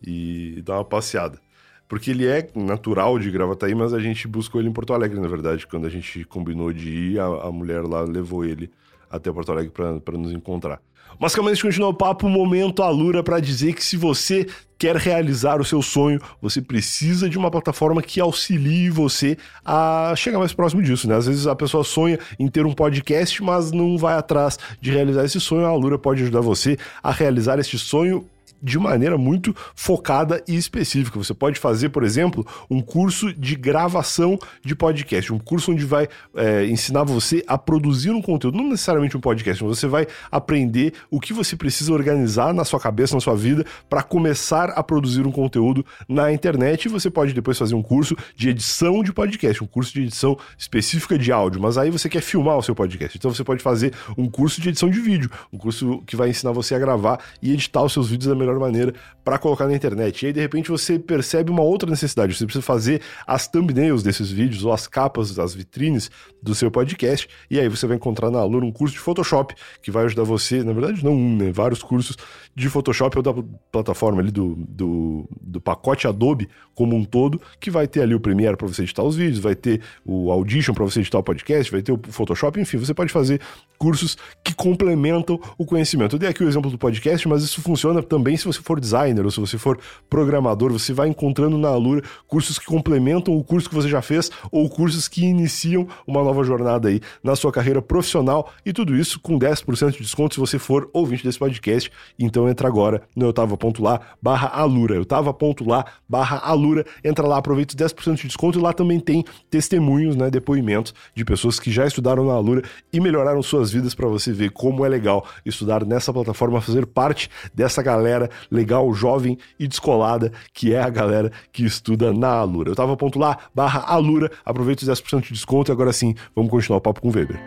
e dar uma passeada. Porque ele é natural de Gravataí, mas a gente buscou ele em Porto Alegre, na verdade. Quando a gente combinou de ir, a, a mulher lá levou ele até Porto Alegre para nos encontrar. Mas calma antes de continuar o papo, momento Alura para dizer que se você quer realizar o seu sonho, você precisa de uma plataforma que auxilie você a chegar mais próximo disso, né? Às vezes a pessoa sonha em ter um podcast, mas não vai atrás de realizar esse sonho. A Alura pode ajudar você a realizar esse sonho de maneira muito focada e específica. Você pode fazer, por exemplo, um curso de gravação de podcast, um curso onde vai é, ensinar você a produzir um conteúdo, não necessariamente um podcast, mas você vai aprender o que você precisa organizar na sua cabeça, na sua vida, para começar a produzir um conteúdo na internet. E você pode depois fazer um curso de edição de podcast, um curso de edição específica de áudio, mas aí você quer filmar o seu podcast. Então você pode fazer um curso de edição de vídeo, um curso que vai ensinar você a gravar e editar os seus vídeos da melhor maneira para colocar na internet. E aí, de repente, você percebe uma outra necessidade. Você precisa fazer as thumbnails desses vídeos ou as capas das vitrines do seu podcast. E aí você vai encontrar na Alura um curso de Photoshop que vai ajudar você, na verdade, não um, né? Vários cursos de Photoshop ou da plataforma ali do, do, do pacote Adobe como um todo, que vai ter ali o Premiere para você editar os vídeos, vai ter o Audition para você editar o podcast, vai ter o Photoshop, enfim, você pode fazer cursos que complementam o conhecimento. Eu dei aqui o exemplo do podcast, mas isso funciona também se você for designer ou se você for programador, você vai encontrando na Alura cursos que complementam o curso que você já fez ou cursos que iniciam uma nova jornada aí na sua carreira profissional e tudo isso com 10% de desconto se você for ouvinte desse podcast. Então entra agora no eutava.lá barra Alura, eutava.lá barra Alura, entra lá, aproveita os 10% de desconto e lá também tem testemunhos, né, depoimentos de pessoas que já estudaram na Alura e melhoraram suas vidas para você ver como é legal estudar nessa plataforma, fazer parte dessa galera legal, jovem e descolada, que é a galera que estuda na Alura. Eu tava ponto lá, barra Alura, aproveita os 10% de desconto e agora sim, vamos continuar o papo com o Weber.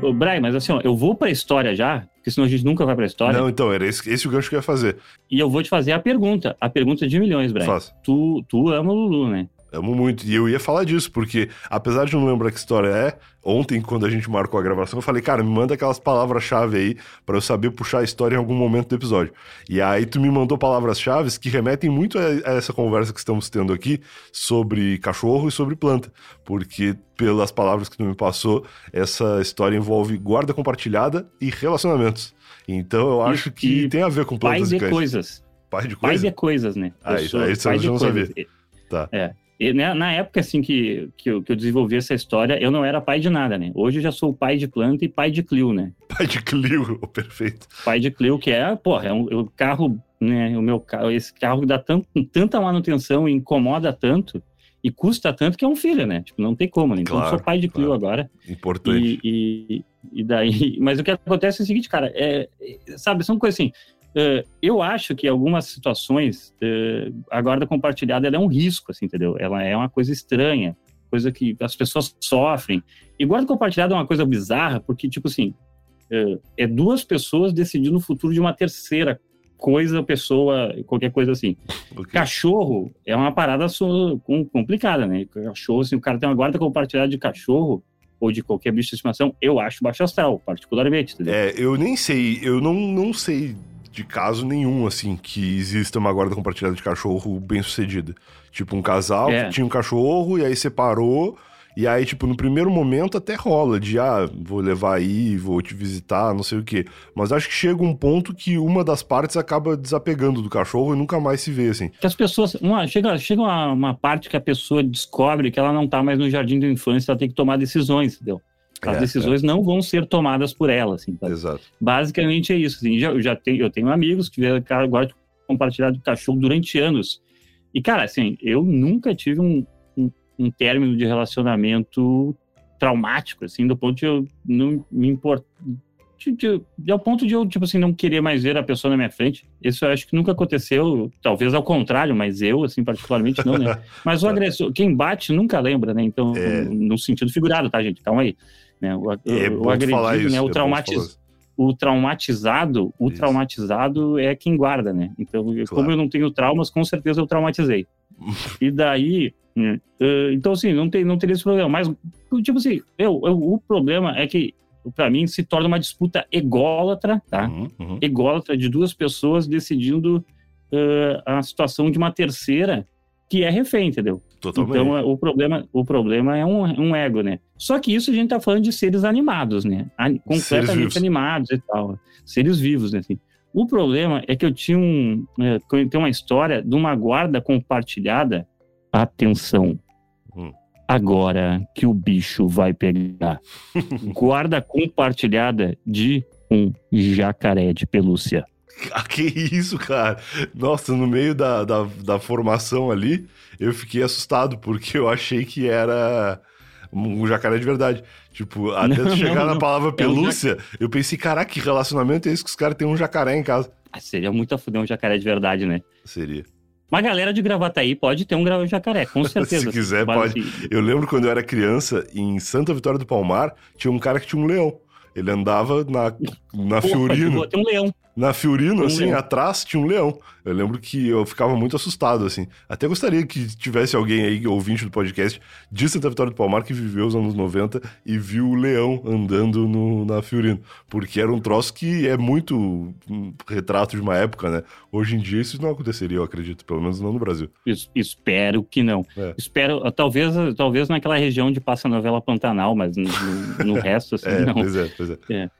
Ô, Brian, mas assim, ó, eu vou pra história já, porque senão a gente nunca vai pra história. Não, então, era esse, esse o gancho que eu ia fazer. E eu vou te fazer a pergunta, a pergunta de milhões, Brian. Tu, tu ama o Lulu, né? Amo muito. E eu ia falar disso, porque apesar de não lembrar que história é, ontem, quando a gente marcou a gravação, eu falei, cara, me manda aquelas palavras-chave aí para eu saber puxar a história em algum momento do episódio. E aí tu me mandou palavras-chave que remetem muito a, a essa conversa que estamos tendo aqui sobre cachorro e sobre planta. Porque, pelas palavras que tu me passou, essa história envolve guarda compartilhada e relacionamentos. Então eu acho que tem a ver com plantas pai de coisas. Pai de coisas? Pai de coisas, né? Ah, isso, isso eu não sabia. Tá. É. E, né, na época, assim, que, que eu, que, eu, desenvolvi essa história, eu não era pai de nada, né? Hoje eu já sou pai de planta e pai de Clio, né? [laughs] Pai de Clio, [laughs] perfeito. Pai de Clio, que é, porra, é um, é um carro, né? O meu carro, esse carro dá tanto, tanta manutenção e incomoda tanto e custa tanto que é um filho, né? Tipo, não tem como, né? Então claro, eu sou pai de Clio claro. agora. Importante. E, e, e, daí. [laughs] Mas o que acontece é o seguinte, cara, é, sabe, são coisas assim. Uh, eu acho que algumas situações uh, a guarda compartilhada é um risco, assim, entendeu? Ela é uma coisa estranha, coisa que as pessoas sofrem. E guarda compartilhada é uma coisa bizarra, porque, tipo assim, uh, é duas pessoas decidindo o futuro de uma terceira coisa, pessoa, qualquer coisa assim. Okay. Cachorro é uma parada complicada, né? Cachorro, assim, o cara tem uma guarda compartilhada de cachorro, ou de qualquer bicho de estimação, eu acho baixo astral, particularmente. Entendeu? É, eu nem sei, eu não, não sei de caso nenhum, assim, que exista uma guarda compartilhada de cachorro bem sucedida. Tipo, um casal é. que tinha um cachorro e aí separou. E aí, tipo, no primeiro momento até rola de, ah, vou levar aí, vou te visitar, não sei o quê. Mas acho que chega um ponto que uma das partes acaba desapegando do cachorro e nunca mais se vê, assim. Que as pessoas. Uma, chega chega uma, uma parte que a pessoa descobre que ela não tá mais no jardim da infância, ela tem que tomar decisões, entendeu? As é, decisões é. não vão ser tomadas por ela, assim. Tá? Exato. Basicamente é isso. Assim, já, eu já tenho, eu tenho amigos que tiveram agora compartilhado cachorro durante anos. E, cara, assim, eu nunca tive um, um, um término de relacionamento traumático, assim, do ponto de eu não me importar. De, de, de, ao ponto de eu, tipo assim, não querer mais ver a pessoa na minha frente. Isso eu acho que nunca aconteceu, talvez ao contrário, mas eu, assim, particularmente não, né? [laughs] Mas o agressor, quem bate nunca lembra, né? Então, é... no sentido figurado, tá, gente? Calma aí. Né? O, é o agredido, né? O, é traumatiz... o traumatizado, o isso. traumatizado é quem guarda, né? Então, claro. como eu não tenho traumas, com certeza eu traumatizei. [laughs] e daí, né? então assim, não, tem, não teria esse problema. Mas, tipo assim, eu, eu, o problema é que para mim se torna uma disputa ególatra, tá? Uhum, uhum. Ególatra de duas pessoas decidindo uh, a situação de uma terceira que é refém, entendeu? Totalmente. Então, é, o problema, o problema é um, um ego, né? Só que isso a gente tá falando de seres animados, né? Completamente animados e tal. Seres vivos, né? Assim. O problema é que eu tinha um. É, tem uma história de uma guarda compartilhada. Atenção. Hum. Agora que o bicho vai pegar. [laughs] guarda compartilhada de um jacaré de pelúcia. Ah, que isso, cara? Nossa, no meio da, da, da, formação ali, eu fiquei assustado, porque eu achei que era um jacaré de verdade. Tipo, até não, chegar não, na palavra pelúcia, é um eu pensei, caraca, que relacionamento é esse que os caras têm um jacaré em casa? Ah, seria muito a fuder um jacaré de verdade, né? Seria. Uma galera de Gravataí pode ter um jacaré, com [laughs] certeza. Se quiser, pode. Eu lembro quando eu era criança, em Santa Vitória do Palmar, tinha um cara que tinha um leão. Ele andava na, na Pô, Fiorino. Tem um leão. Na Fiorino, um assim, leão. atrás tinha um leão. Eu lembro que eu ficava muito assustado, assim. Até gostaria que tivesse alguém aí, ouvinte do podcast, de Santa Vitória do Palmar, que viveu os anos 90 e viu o leão andando no, na Fiorino. Porque era um troço que é muito um retrato de uma época, né? Hoje em dia isso não aconteceria, eu acredito. Pelo menos não no Brasil. Es, espero que não. É. Espero, talvez, talvez naquela região de passa novela Pantanal, mas no, no, no resto, assim, [laughs] é, não. Pois é, pois é. é.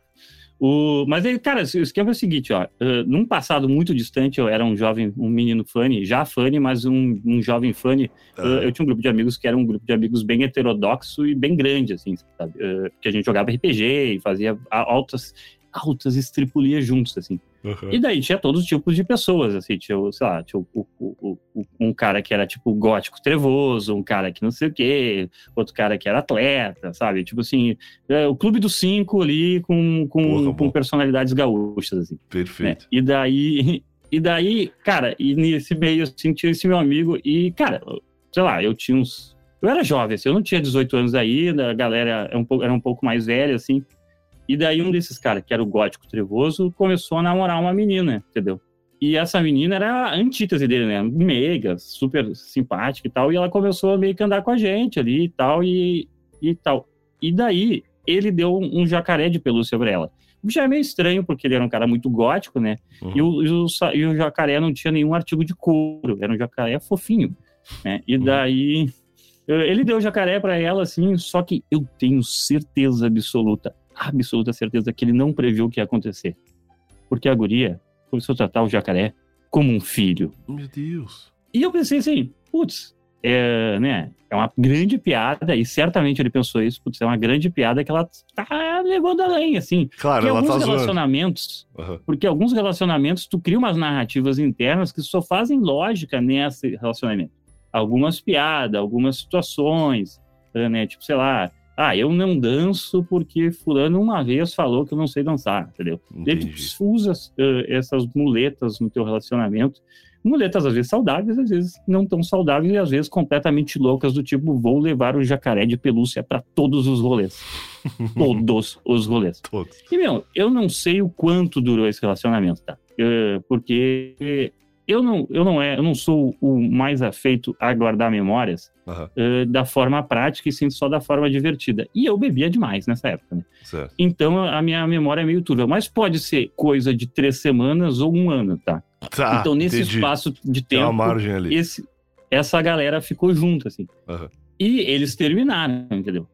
O, mas, ele, cara, o esquema é o seguinte, ó. Uh, num passado muito distante, eu era um jovem, um menino funny, já funny, mas um, um jovem funny. Uh, eu tinha um grupo de amigos que era um grupo de amigos bem heterodoxo e bem grande, assim, sabe? Uh, que a gente jogava RPG e fazia altas, altas estripulias juntos, assim. Uhum. E daí tinha todos os tipos de pessoas, assim, tinha, sei lá, tinha o, o, o, um cara que era, tipo, gótico trevoso, um cara que não sei o quê, outro cara que era atleta, sabe? Tipo assim, é, o clube dos cinco ali com, com, Porra, com personalidades gaúchas, assim. Perfeito. Né? E daí, [laughs] e daí, cara, e nesse meio, assim, tinha esse meu amigo e, cara, sei lá, eu tinha uns... Eu era jovem, assim, eu não tinha 18 anos ainda, a galera era um pouco, era um pouco mais velha, assim, e daí um desses caras, que era o gótico trevoso, começou a namorar uma menina, entendeu? E essa menina era a antítese dele, né? Mega, super simpática e tal. E ela começou a meio que andar com a gente ali e tal, e, e tal. E daí, ele deu um jacaré de pelúcia pra ela. O que já é meio estranho, porque ele era um cara muito gótico, né? Uhum. E, o, e, o, e o jacaré não tinha nenhum artigo de couro, era um jacaré fofinho. Né? E Uhum. daí, eh, ele deu o jacaré pra ela, assim, só que eu tenho certeza absoluta, absoluta certeza que ele não previu o que ia acontecer. Porque a guria começou a tratar o jacaré como um filho. Meu Deus. E eu pensei assim, putz, é, né, é uma grande piada, e certamente ele pensou isso, putz, é uma grande piada que ela tá levando além, assim. Claro, Porque ela alguns tá relacionamentos, Aham. porque alguns relacionamentos tu cria umas narrativas internas que só fazem lógica nesse relacionamento. Algumas piadas, algumas situações, né, tipo, sei lá, ah, eu não danço porque fulano uma vez falou que eu não sei dançar, entendeu? Tu usa eh, essas muletas no teu relacionamento. Muletas às vezes saudáveis, às vezes não tão saudáveis e às vezes completamente loucas, do tipo, vou levar o jacaré de pelúcia para todos os rolês. [laughs] todos os rolês. Todos. E, meu, eu não sei o quanto durou esse relacionamento, tá? Eh, porque eu não, eu, não é, eu não sou o mais afeito a guardar memórias Aham, eh, da forma prática e sim só da forma divertida. E eu bebia demais nessa época, né? certo. Então a minha memória é meio turva. Mas pode ser coisa de três semanas ou um ano, tá? Tá, então nesse entendi. espaço de Tem uma tempo, margem ali. esse, essa galera ficou junto, assim. Aham. E eles terminaram, entendeu?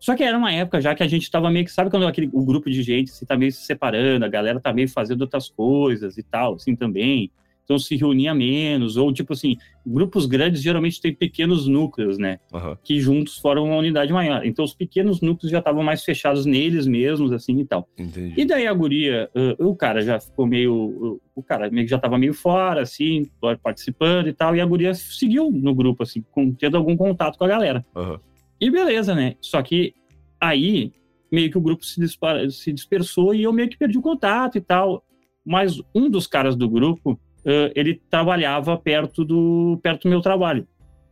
Só que era uma época já que a gente tava meio que, sabe quando aquele, o grupo de gente se tá meio se separando, a galera tá meio fazendo outras coisas e tal, assim também. Então se reunia menos, ou tipo assim, grupos grandes geralmente têm pequenos núcleos, né? Aham, Que juntos formam uma unidade maior. Então os pequenos núcleos já estavam mais fechados neles mesmos, assim e tal. entendi. E daí a guria, ah, o cara já ficou meio. O cara meio que já tava meio fora, assim, participando e tal, e a guria seguiu no grupo, assim, com, tendo algum contato com a galera. Aham, E beleza, né? Só que aí meio que o grupo se, dispara- se dispersou e eu meio que perdi o contato e tal. Mas um dos caras do grupo, ah, ele trabalhava perto do, perto do meu trabalho.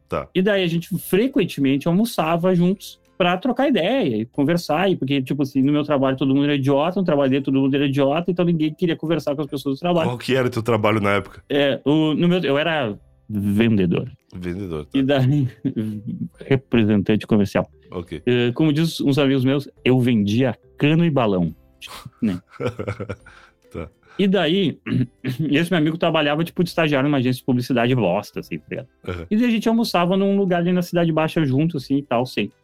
Tá. E daí a gente frequentemente almoçava juntos pra trocar ideia e conversar. E porque, tipo assim, no meu trabalho todo mundo era idiota, no trabalho dele todo mundo era idiota, então ninguém queria conversar com as pessoas do trabalho. Qual que era o teu trabalho na época? É, o, no meu, eu era vendedor. Vendedor. Tá. E daí, [laughs] representante comercial. Ok. Eh, como diz uns amigos meus, eu vendia cano e balão. [laughs] Né? Tá. E daí, [clears throat] esse meu amigo trabalhava, tipo, de estagiário numa agência de publicidade bosta, assim, tá? Aham. E daí a gente almoçava num lugar ali na Cidade Baixa junto, assim, e tal, sempre.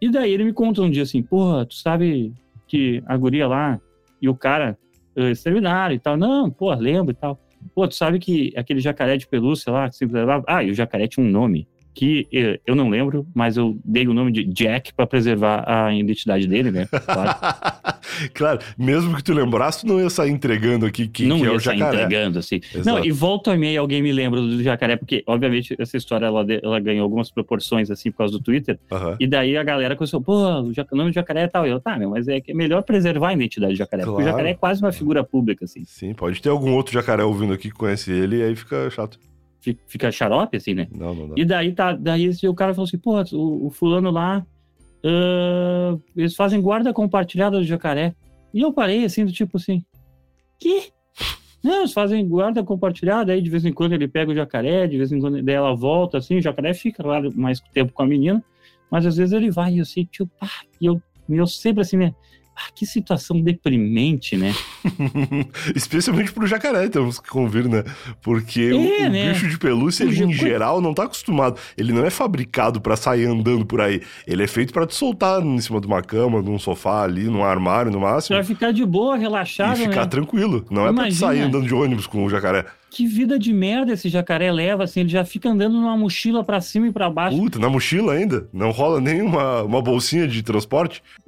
E daí ele me conta um dia assim, porra, tu sabe que a guria lá e o cara eh, eles terminaram e tal. Não, pô, lembro e tal. Pô, tu sabe que aquele jacaré de pelúcia lá, que sempre levava... Ah, e o jacaré tinha um nome que eu não lembro, mas eu dei o nome de Jack pra preservar a identidade dele, né? Claro. [laughs] claro, mesmo que tu lembrasse, tu não ia sair entregando aqui quem não que é ia o sair jacaré. entregando, assim. Exato. Não, e volta e meia alguém me lembra do jacaré, porque, obviamente, essa história ela, ela ganhou algumas proporções, assim, por causa do Twitter. Aham. E daí a galera começou, pô, o jac- o nome do jacaré é tal. Eu, tá, meu, mas é que é melhor preservar a identidade do jacaré, porque o Claro. jacaré é quase uma figura pública, assim. Sim, pode ter algum outro jacaré ouvindo aqui que conhece ele e aí fica chato. Fi- Fica xarope, assim, né? Não, não dá. E daí, tá, daí o cara falou assim, pô, o, o fulano lá, ah, eles fazem guarda compartilhada do jacaré. E eu parei, assim, do tipo assim, que? Não, eles fazem guarda compartilhada, aí de vez em quando ele pega o jacaré, de vez em quando daí ela volta, assim, o jacaré fica, claro, mais tempo com a menina, mas às vezes ele vai, assim, tipo, pá, e eu, e eu sempre assim, né? Ah, que situação deprimente, né? [laughs] Especialmente pro jacaré, temos que convir, né? Porque o- É, o, né? bicho de pelúcia, ele, em geral, não tá acostumado. Ele não é fabricado pra sair andando por aí. Ele é feito pra te soltar em cima de uma cama, num sofá ali, num armário, no máximo. Pra ficar de boa, E relaxado, ficar né? tranquilo. Não é pra te Imagina. sair andando de ônibus com o jacaré. Que vida de merda esse jacaré leva, assim, ele já fica andando numa mochila pra cima e pra baixo. Puta, na mochila ainda. Não rola nem uma, uma bolsinha de transporte. [laughs]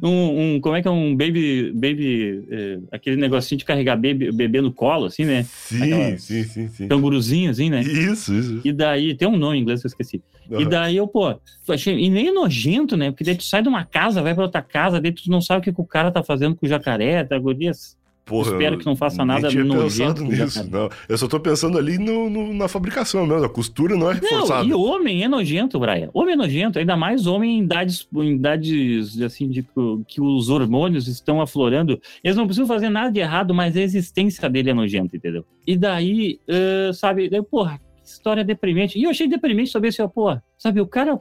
um, um- como é que é um baby, baby, eh, aquele negocinho de carregar baby, bebê no colo, assim, né? Sim, Aquela- sim, sim, sim. Canguruzinho, assim, né? Isso, isso. E daí, tem um nome em inglês que eu esqueci. E Aham. daí eu, pô, achei, e nem é nojento, né? Porque daí tu sai de uma casa, vai pra outra casa, daí tu não sabe o que, que o cara tá fazendo com o jacaré, tá, gurias? Porra, Espero que não faça nada nojento. pensado nisso, não. Eu só tô pensando ali no, no- na fabricação mesmo. A costura não é Não, reforçada. e homem é nojento, Brian. Homem é nojento, ainda mais homem em idades, em idades assim, de que- os hormônios estão aflorando. Eles não precisam fazer nada de errado, mas a existência dele é nojenta, entendeu? E daí, eh, sabe, daí, porra, que história deprimente. E eu achei deprimente saber assim, ó, porra, sabe, o cara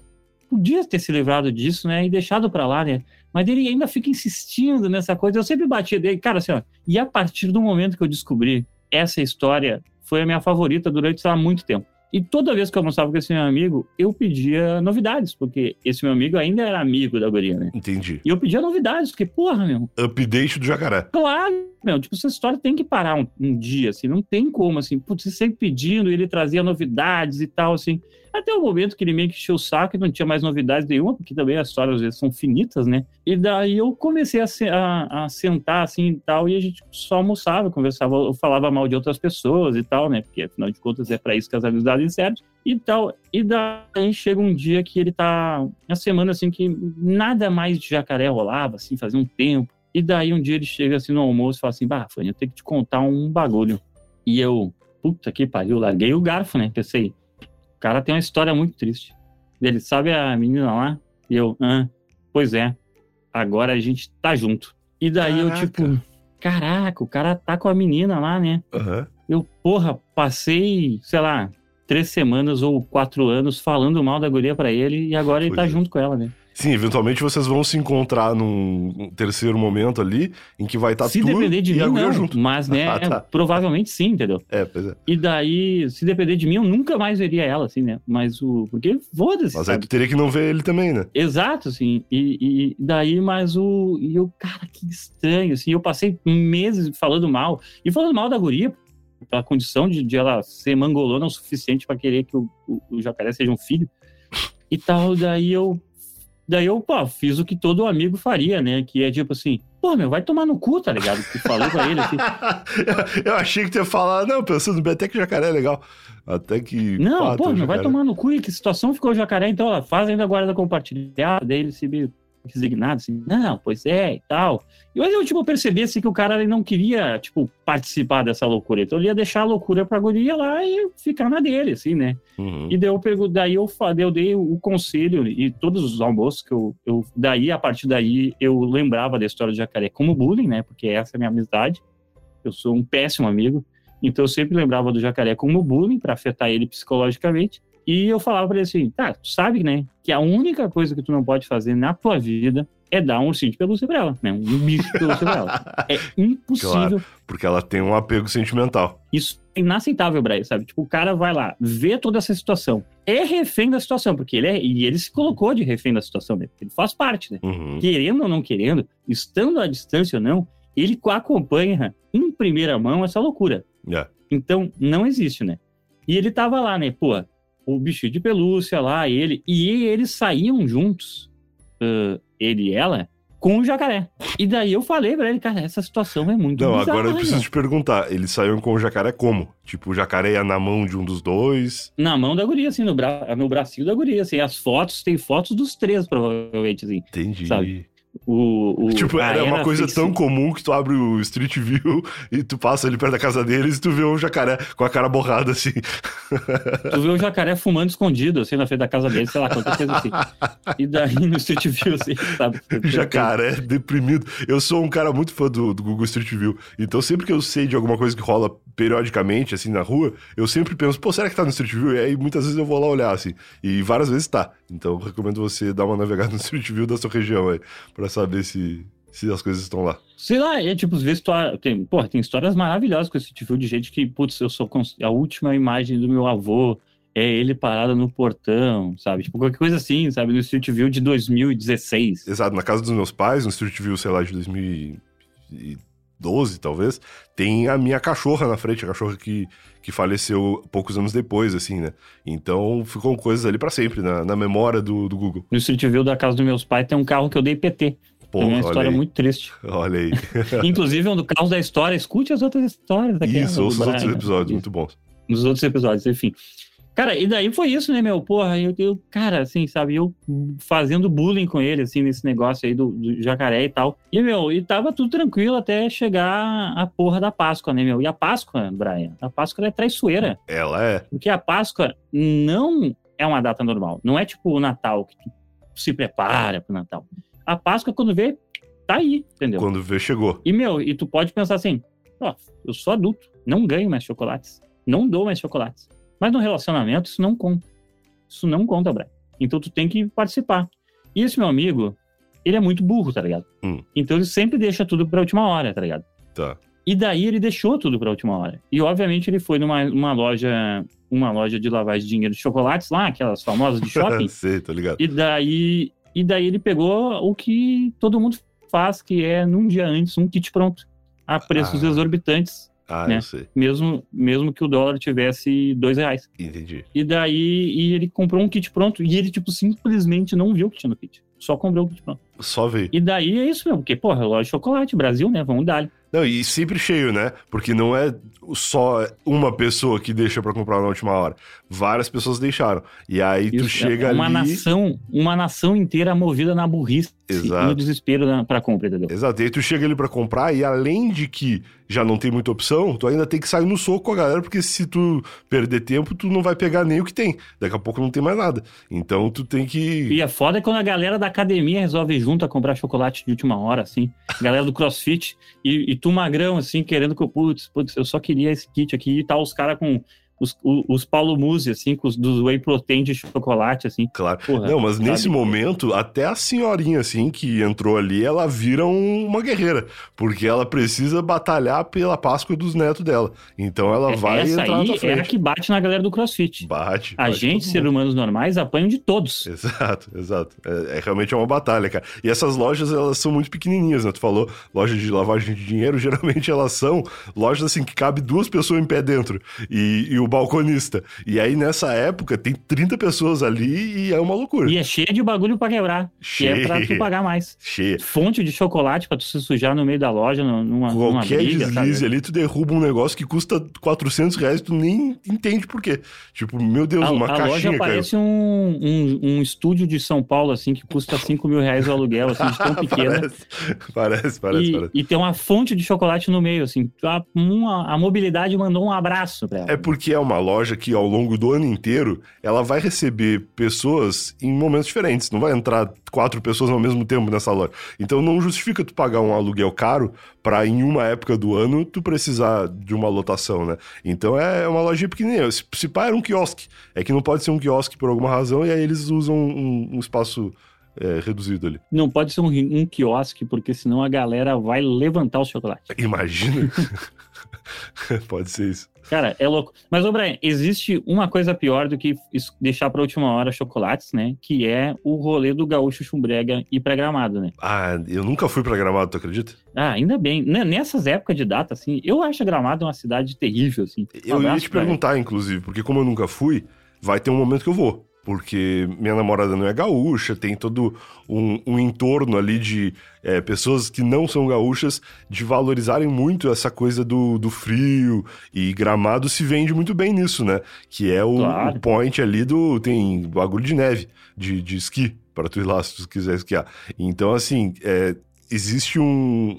podia ter se livrado disso, né, e deixado pra lá, né? Mas ele ainda fica insistindo nessa coisa. Eu sempre batia dele, cara, assim, ó. E a partir do momento que eu descobri essa história, foi a minha favorita durante, sei lá, muito tempo. E toda vez que eu almoçava com esse meu amigo, eu pedia novidades, porque esse meu amigo ainda era amigo da guria, né? Entendi. E eu pedia novidades, porque, porra, meu, Update do jacaré. claro, meu, tipo, essa história tem que parar um, um dia, assim, não tem como, assim, putz, você sempre pedindo, ele trazia novidades e tal, assim. Até o momento que ele meio que encheu o saco e não tinha mais novidades nenhuma, porque também as histórias às vezes são finitas, né? E daí eu comecei a, a- a sentar assim e tal, e a gente só almoçava, conversava, eu falava mal de outras pessoas e tal, né? Porque afinal de contas é pra isso que as amizades servem e tal. E daí chega um dia que ele tá. Uma semana assim que nada mais de jacaré rolava, assim, fazia um tempo. E daí um dia ele chega assim no almoço e fala assim: Bah, Fanny, eu tenho que te contar um bagulho. E eu, puta que pariu, larguei o garfo, né? Pensei, cara tem uma história muito triste. Ele sabe a menina lá? E eu, ah, pois é, agora a gente tá junto. E daí eu, Caraca. tipo, caraca, o cara tá com a menina lá, né? Aham. Eu, porra, passei, sei lá, três semanas ou quatro anos falando mal da guria pra ele e agora ele tá é. junto com ela, né? Sim, eventualmente vocês vão se encontrar num terceiro momento ali, em que vai estar se tu depender de mim, não. junto. Mas, né, [laughs] Ah, tá. provavelmente sim, entendeu? É, pois é. E daí, se depender de mim, eu nunca mais veria ela, assim, né? Mas o. Porque foda-se. Mas aí tu teria que não ver ele também, né? Exato, assim. E, e daí, mas o. E eu, cara, que estranho, assim. Eu passei meses falando mal. E falando mal da guria, pela condição de, de ela ser mangolona o suficiente pra querer que o, o, o jacaré seja um filho. E tal, daí eu. Daí eu, pô, fiz o que todo amigo faria, né? Que é tipo assim, pô, meu, vai tomar no cu, tá ligado? Que falei pra ele assim. [laughs] eu achei que tu ia falar, não, pensando bem, até que jacaré é legal. Até que. Não, pô, meu, vai tomar no cu. E que situação ficou o jacaré? Então, ó, faz ainda a guarda compartilhada. Daí ele se resignado, assim, não, pois é, e tal. E aí eu, tipo, percebi, assim, que o cara não queria, tipo, participar dessa loucura. Então ele ia deixar a loucura pra guria lá e ficar na dele, assim, né? Uhum. E daí eu, pergu- daí eu, eu dei o conselho e todos os almoços que eu, eu... Daí, a partir daí, eu lembrava da história do jacaré como bullying, né? Porque essa é a minha amizade. Eu sou um péssimo amigo. Então eu sempre lembrava do jacaré como bullying para afetar ele psicologicamente. E eu falava pra ele assim, tá, tu sabe, né, que a única coisa que tu não pode fazer na tua vida é dar um ursinho de pelúcia pra ela, né, um bicho de pelúcia pra ela. [laughs] É impossível. Claro. Porque ela tem um apego sentimental. Isso é inaceitável, Brian, sabe? Tipo, o cara vai lá, vê toda essa situação, é refém da situação, porque ele é, e ele se colocou de refém da situação, né? Ele faz parte, né? Uhum. Querendo ou não querendo, estando à distância ou não, ele acompanha em primeira mão essa loucura. É. Então, não existe, né? E ele tava lá, né? Pô, o bichinho de pelúcia lá, ele. E eles saíam juntos, ah, ele e ela, com o jacaré. E daí eu falei pra ele, cara, essa situação é muito Não, bizarra, agora eu né, preciso meu? te perguntar. Eles saíram com o jacaré como? Tipo, o jacaré ia na mão de um dos dois. Na mão da guria, assim, no, bra... no bracinho da guria, assim. As fotos, tem fotos dos três, provavelmente, assim. Entendi. Sabe? O, o, Tipo, era uma coisa tão comum que tu abre o Street View e tu passa ali perto da casa deles e tu vê um jacaré com a cara borrada assim. Tu vê o jacaré fumando escondido, assim, na frente da casa dele, sei lá, qualquer coisa assim. E daí no Street View, assim, sabe? [laughs] jacaré deprimido. Eu sou um cara muito fã do, do Google Street View. Então sempre que eu sei de alguma coisa que rola periodicamente, assim, na rua, eu sempre penso, pô, será que tá no Street View? E aí muitas vezes eu vou lá olhar, assim. E várias vezes tá. Então eu recomendo você dar uma navegada no Street View da sua região aí, pra saber se, se as coisas estão lá. Sei lá, é tipo, às vezes tem, porra, tem histórias maravilhosas com esse tipo de gente que, putz, eu sou a última imagem do meu avô é ele parado no portão, sabe? Tipo, qualquer coisa assim, sabe? No Street View de 2016. Exato, na casa dos meus pais, no Street View, sei lá, de 2012, talvez, tem a minha cachorra na frente, a cachorra que, que faleceu poucos anos depois, assim, né? Então ficam coisas ali pra sempre, na, na memória do, do Google. No Street View da casa dos meus pais tem um carro que eu dei PT. Pô, Tem uma história aí. muito triste. Olha aí. [laughs] Inclusive, é um do caos da história. Escute as outras histórias daquela. Isso, ouça os outros Brian, episódios, muito bons. Nos outros episódios, enfim. Cara, e daí foi isso, né, meu? Porra, eu, eu, cara, assim, sabe, eu fazendo bullying com ele, assim, nesse negócio aí do, do, jacaré e tal. E, meu, e tava tudo tranquilo até chegar a porra da Páscoa, né, meu? E a Páscoa, Brian, a Páscoa é traiçoeira. Ela é. Porque a Páscoa não é uma data normal. Não é tipo o Natal, que tu se prepara pro Natal. A Páscoa, quando vê, tá aí, entendeu? Quando vê, chegou. E, meu, e tu pode pensar assim, ó, eu sou adulto, não ganho mais chocolates, não dou mais chocolates. Mas no relacionamento, isso não conta. Isso não conta, Brian. Então tu tem que participar. E esse meu amigo, ele é muito burro, tá ligado? Hum. Então ele sempre deixa tudo pra última hora, tá ligado? Tá. E daí ele deixou tudo pra última hora. E obviamente ele foi numa uma loja, uma loja de lavagem de dinheiro de chocolates lá, aquelas famosas de [laughs] shopping. Sei, tô ligado. E daí, e daí ele pegou o que todo mundo faz, que é num dia antes um kit pronto, a preços Ah. exorbitantes, Ah, né? eu sei. mesmo, mesmo que o dólar tivesse dois reais. Entendi. E daí e ele comprou um kit pronto e ele, tipo, simplesmente não viu o que tinha no kit. Só comprou o kit pronto. Só veio. E daí é isso mesmo, porque, porra, loja de chocolate, Brasil, né? Vamos dar. Não, e sempre cheio, né? Porque não é só uma pessoa que deixa pra comprar na última hora. Várias pessoas deixaram. E aí tu Isso, chega é uma ali. nação, uma nação inteira movida na burrice e Exato. no desespero na, pra compra, entendeu? Exato, e aí tu chega ali pra comprar e além de que já não tem muita opção, tu ainda tem que sair no soco com a galera, porque se tu perder tempo, tu não vai pegar nem o que tem. Daqui a pouco não tem mais nada. Então tu tem que. E é foda quando a galera da academia resolve junto a comprar chocolate de última hora, assim. Galera do crossfit e, e tu magrão, assim, querendo que eu, putz, putz, eu só queria esse kit aqui e tá os caras com os, os Paulo Musi, assim, com os dos whey protein de chocolate, assim. Claro. Porra, não, mas sabe? nesse momento, até a senhorinha, assim, que entrou ali, ela vira um- uma guerreira. Porque ela precisa batalhar pela Páscoa dos netos dela. Então ela vai Essa entrar na aí tua é a frente. que bate na galera do crossfit. Bate. A bate gente, seres humanos normais, apanham de todos. Exato, exato. É, é realmente uma batalha, cara. E essas lojas, elas são muito pequenininhas, né? Tu falou, loja de lavagem de dinheiro, [laughs] geralmente elas são lojas assim que cabe duas pessoas em pé dentro e, e o balconista. E aí nessa época tem 30 pessoas ali e é uma loucura. E é cheio de bagulho pra quebrar. Que é pra tu pagar mais. Cheia. Fonte de chocolate pra tu se sujar no meio da loja, numa, numa Qualquer briga, deslize sabe? ali, tu derruba um negócio que custa 400 reais, tu nem entende por quê. Tipo, meu Deus, A, uma a loja caixinha caiu. parece um, um, um estúdio de São Paulo, assim, que custa 5 mil reais o aluguel, assim, de tão [laughs] pequena. parece, parece, parece, e, parece. e tem uma fonte de chocolate no meio, assim. A, uma- a mobilidade mandou um abraço pra ela. É porque é uma loja que ao longo do ano inteiro ela vai receber pessoas em momentos diferentes. Não vai entrar quatro pessoas ao mesmo tempo nessa loja. Então não justifica tu pagar um aluguel caro pra em uma época do ano tu precisar de uma lotação, né? Então é uma lojinha pequenininha. Se, se pá, era um quiosque. É que não pode ser um quiosque por alguma razão e aí eles usam um, um espaço é, reduzido ali. Não pode ser um, um quiosque, porque senão a galera vai levantar o chocolate. Imagina. [laughs] [laughs] pode ser isso. Cara, é louco. Mas, ô Brian, existe uma coisa pior do que deixar pra última hora chocolates, né? Que é o rolê do gaúcho chumbrega ir pra gramado, né? Ah, eu nunca fui pra Gramado, tu acredita? Ah, ainda bem. Né, Nessas épocas de data, assim, eu acho Gramado uma cidade terrível, assim. Um Eu ia te perguntar, inclusive, porque como eu nunca fui, vai ter um momento que eu vou. Porque minha namorada não é gaúcha, tem todo um, um entorno ali de é, pessoas que não são gaúchas de valorizarem muito essa coisa do, do frio. E Gramado se vende muito bem nisso, né? Que é o, Claro. o point ali do. Tem bagulho de neve, de, de esqui, para tu ir lá se tu quiser esquiar. Então, assim, é, existe um,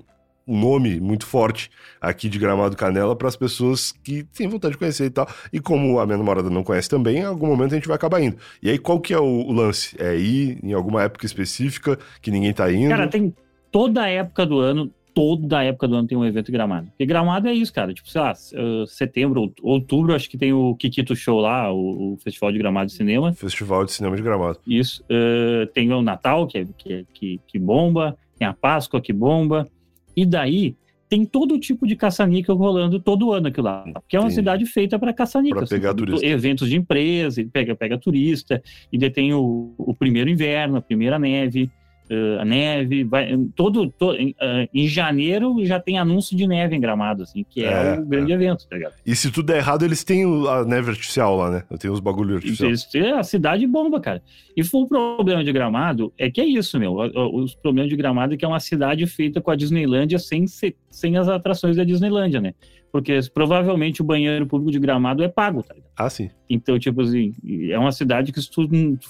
um nome muito forte aqui de Gramado Canela para as pessoas que têm vontade de conhecer e tal. E como a minha namorada não conhece também, em algum momento a gente vai acabar indo. E aí, qual que é o, o lance? É ir em alguma época específica que ninguém tá indo? Cara, tem toda a época do ano, toda a época do ano tem um evento em Gramado. Porque Gramado é isso, cara. Tipo, sei lá, eh, setembro, out- outubro, acho que tem o Kikito Show lá, o, Festival de Gramado de Cinema. Festival de Cinema de Gramado. Isso. Eh, tem o Natal, que, é- que, é- que, que bomba. Tem a Páscoa, que bomba. E daí, tem todo tipo de caça-níquel rolando todo ano aquilo lá. Porque é uma Entendi. cidade feita para caça-níquel. Pra pegar turista. Eventos de empresa, pega, pega turista. E daí tem o, o primeiro inverno, a primeira neve. Uh, a neve, vai, todo, todo uh, em janeiro já tem anúncio de neve em Gramado, assim, que é, é o grande é. evento, tá ligado? E se tudo der errado, eles têm a neve artificial lá, né? Tem os bagulhos artificiais. a cidade bomba, cara. E foi o problema de Gramado, é que é isso, meu. Os problemas de Gramado é que é uma cidade feita com a Disneylândia sem, sem as atrações da Disneylândia, né? Porque provavelmente o banheiro público de Gramado é pago, tá ligado? Ah, sim. Então, tipo assim, é uma cidade que se tu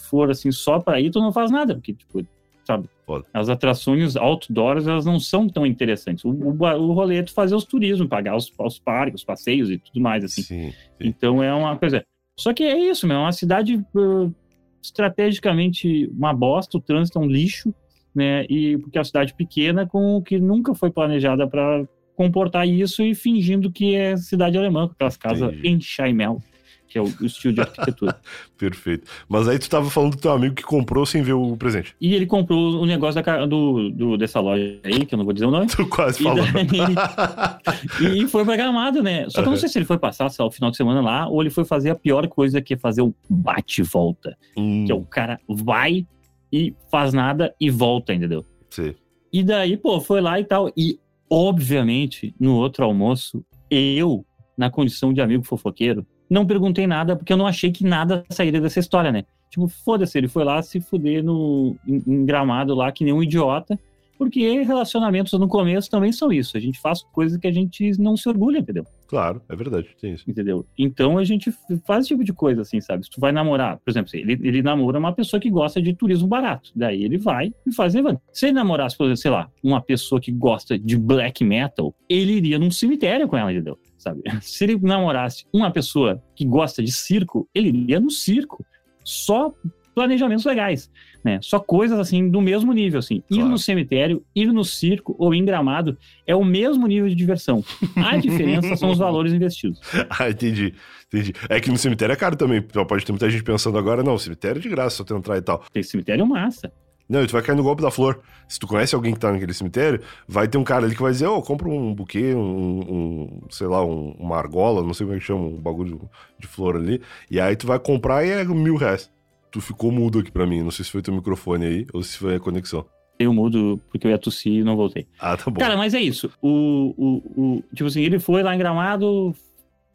for assim só para ir, tu não faz nada, porque, tipo, sabe? Foda. As atrações outdoors, elas não são tão interessantes. O, o, o rolê é tu fazer os turismos, pagar os, os parques, os passeios e tudo mais, assim. Sim, sim. Então, é uma coisa... Só que é isso, meu, é uma cidade uh, estrategicamente uma bosta, o trânsito é um lixo, né? E porque é uma cidade pequena com que nunca foi planejada para comportar isso e fingindo que é cidade alemã, com aquelas casas Entendi. em Chaimel, que é o, o, estilo de [laughs] arquitetura. Perfeito. Mas aí tu estava falando do teu amigo que comprou sem ver o presente. E ele comprou o negócio da, do, do, dessa loja aí, que eu não vou dizer o nome. [laughs] Tu quase falou. [laughs] e, e foi programado, né? Só que eu não sei se ele foi passar só o final de semana lá ou ele foi fazer a pior coisa que é fazer o bate-volta. Hum. Que é o cara vai e faz nada e volta, entendeu? Sim. E daí, pô, foi lá e tal. E Obviamente, no outro almoço, eu, na condição de amigo fofoqueiro, não perguntei nada porque eu não achei que nada sairia dessa história, né? Tipo, foda-se, ele foi lá se fuder no, em, em gramado lá que nem um idiota porque relacionamentos no começo também são isso. A gente faz coisas que a gente não se orgulha, entendeu? Claro, é verdade, tem isso. Entendeu? Então a gente faz esse tipo de coisa, assim, sabe? Se tu vai namorar, por exemplo, ele, ele namora uma pessoa que gosta de turismo barato. Daí ele vai e faz evento. Se ele namorasse, por exemplo, sei lá, uma pessoa que gosta de black metal, ele iria num cemitério com ela, entendeu? Sabe? Se ele namorasse uma pessoa que gosta de circo, ele iria no circo. Só planejamentos legais né? Só coisas assim do mesmo nível, assim. Claro. Ir no cemitério, ir no circo ou em gramado é o mesmo nível de diversão. A [laughs] diferença são os valores investidos. [laughs] Ah, entendi. Entendi. É que no cemitério é caro também. Pode ter muita gente pensando agora, não, cemitério é de graça, só tu entrar e tal. Tem cemitério massa. Não, e tu vai cair no golpe da flor. Se tu conhece alguém que tá naquele cemitério, vai ter um cara ali que vai dizer, ô, oh, compra um buquê, um, um, sei lá, um, uma argola, não sei como é que chama, um bagulho de flor ali. E aí tu vai comprar e é mil reais. Tu ficou mudo aqui pra mim. Não sei se foi teu microfone aí ou se foi a conexão. Eu mudo porque eu ia tossir e não voltei. Ah, tá bom. Cara, mas é isso. O, o, o, tipo assim, ele foi lá em Gramado,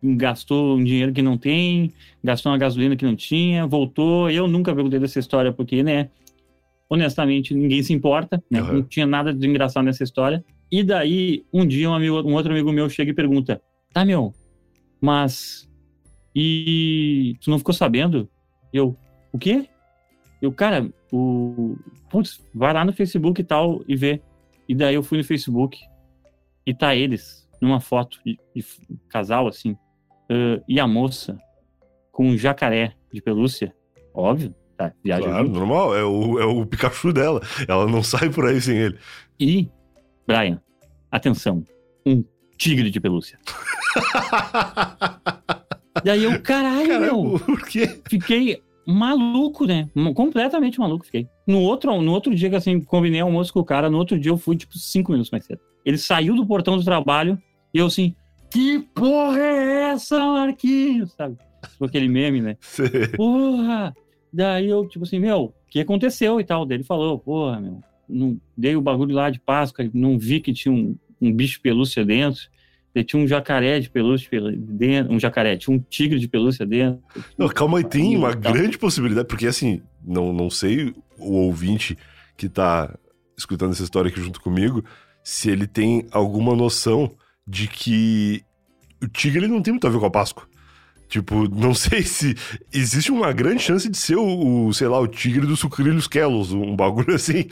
gastou um dinheiro que não tem, gastou uma gasolina que não tinha, voltou. Eu nunca perguntei dessa história porque, né, honestamente, ninguém se importa, né? Uhum. Não tinha nada de engraçado nessa história. E daí, um dia, um, amigo, um outro amigo meu chega e pergunta: Tá, meu, mas. E tu não ficou sabendo? Eu, o quê? Eu, cara, o. Putz, vai lá no Facebook e tal e vê. E daí eu fui no Facebook e tá eles numa foto de, de casal, assim. Uh, e a moça com um jacaré de pelúcia. Óbvio, tá? Viagem claro, junto. normal. É o, é o Pikachu dela. Ela não sai por aí sem ele. E, Brian, atenção. Um tigre de pelúcia. [laughs] e aí eu, caralho, Caramba, meu. Por quê? Fiquei maluco, né? Completamente maluco fiquei. No outro, no outro dia que assim, combinei almoço com o cara, no outro dia eu fui, tipo, cinco minutos mais cedo. Ele saiu do portão do trabalho e eu assim, que porra é essa, Marquinhos? Sabe? Tipo aquele meme, né? [laughs] Sim. Porra! Daí eu, tipo assim, meu, o que aconteceu e tal? Daí ele falou, porra, meu, não, dei o bagulho lá de Páscoa, não vi que tinha um, um bicho pelúcia dentro tinha um jacaré de pelúcia dentro, um jacaré, tinha um tigre de pelúcia dentro. Não, calma aí, tem uma grande possibilidade, porque assim, não, não sei o ouvinte que tá escutando essa história aqui junto comigo, se ele tem alguma noção de que o tigre ele não tem muito a ver com a Páscoa. Tipo, não [laughs] sei se existe uma grande chance de ser o, o sei lá, o tigre dos sucrilhos Kellos, um bagulho [laughs] assim,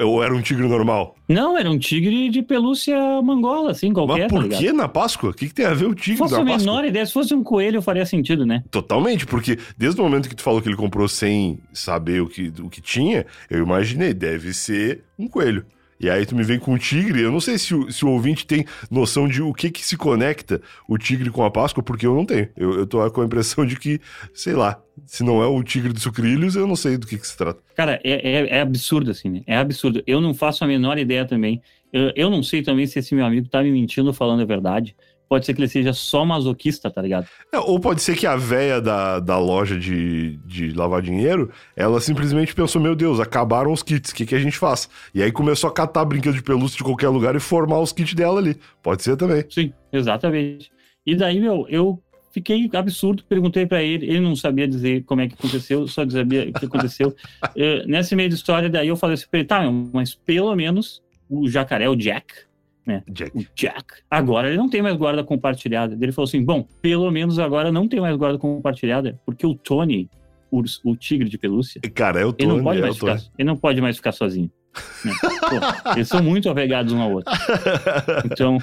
ou era um tigre normal? Não, era um tigre de pelúcia mangola, assim, qualquer. Mas por tá que na Páscoa? O que, que, tem a ver o tigre se fosse a menor ideia, se fosse um coelho faria sentido, né? Totalmente, porque desde o momento que tu falou que ele comprou sem saber o que, o que tinha, eu imaginei, deve ser um coelho. E aí tu me vem com o tigre. Eu não sei se o, se o ouvinte tem noção de o que que se conecta o tigre com a Páscoa, porque eu não tenho. Eu, eu tô com a impressão de que, sei lá, se não é o tigre dos sucrilhos, eu não sei do que, que se trata. Cara, é, é, é, absurdo, assim, né? É absurdo. Eu não faço a menor ideia também. Eu, eu não sei também se esse meu amigo tá me mentindo falando a verdade, pode ser que ele seja só masoquista, tá ligado? É, ou pode ser que a véia da, da loja de, de lavar dinheiro, ela simplesmente pensou, meu Deus, acabaram os kits, o que, que a gente faz? E aí começou a catar brinquedo de pelúcia de qualquer lugar e formar os kits dela ali. Pode ser também. Sim, exatamente. E daí, meu, eu fiquei absurdo, perguntei para ele, ele não sabia dizer como é que aconteceu, só sabia o que aconteceu. [laughs] uh, nessa meio de história, daí eu falei assim pra ele, tá, mas pelo menos o jacaré, o Jack, né? Jack. O Jack. Agora ele não tem mais guarda compartilhada. Ele falou assim: bom, pelo menos agora não tem mais guarda compartilhada, porque o Tony, o, o tigre de pelúcia, Cara, é o Tony. ele não pode, é mais, ficar, ele não pode mais ficar sozinho. né? [laughs] Pô, eles são muito apegados um ao outro. [laughs] Então,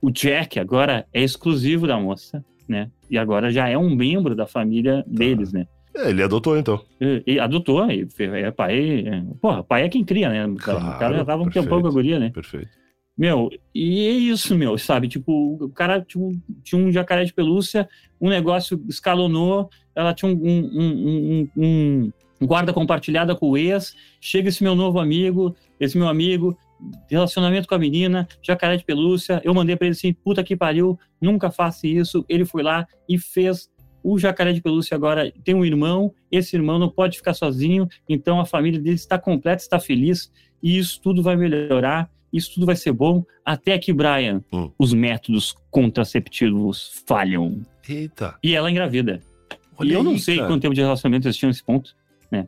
o Jack agora é exclusivo da moça, né? E agora já é um membro da família deles, né? É, ele adotou então. E, e adotou, e é pai. É, porra, pai é quem cria, né? O cara- o cara Claro, já tava um perfeito. tempão com a guria, né? Perfeito. Meu, e é isso, meu, sabe? Tipo, o cara tipo, tinha um jacaré de pelúcia, um negócio escalonou, ela tinha um, um- um- um- um guarda compartilhada com o ex, chega esse meu novo amigo, esse meu amigo, relacionamento com a menina, jacaré de pelúcia, eu mandei pra ele assim, puta que pariu, nunca faça isso, ele foi lá e fez o jacaré de pelúcia agora tem um irmão, esse irmão não pode ficar sozinho, então a família dele está completa, está feliz, e isso tudo vai melhorar, isso tudo vai ser bom, até que, Brian, Hum. os métodos contraceptivos falham. Eita. E ela engravida. Olha e eu não aí, sei cara. quanto tempo de relacionamento eles tinham nesse ponto, né?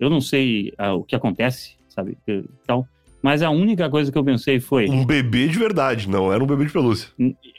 Eu não sei ah, o que acontece, sabe? e Tal. Mas a única coisa que eu pensei foi, Um bebê de verdade, não era um bebê de pelúcia.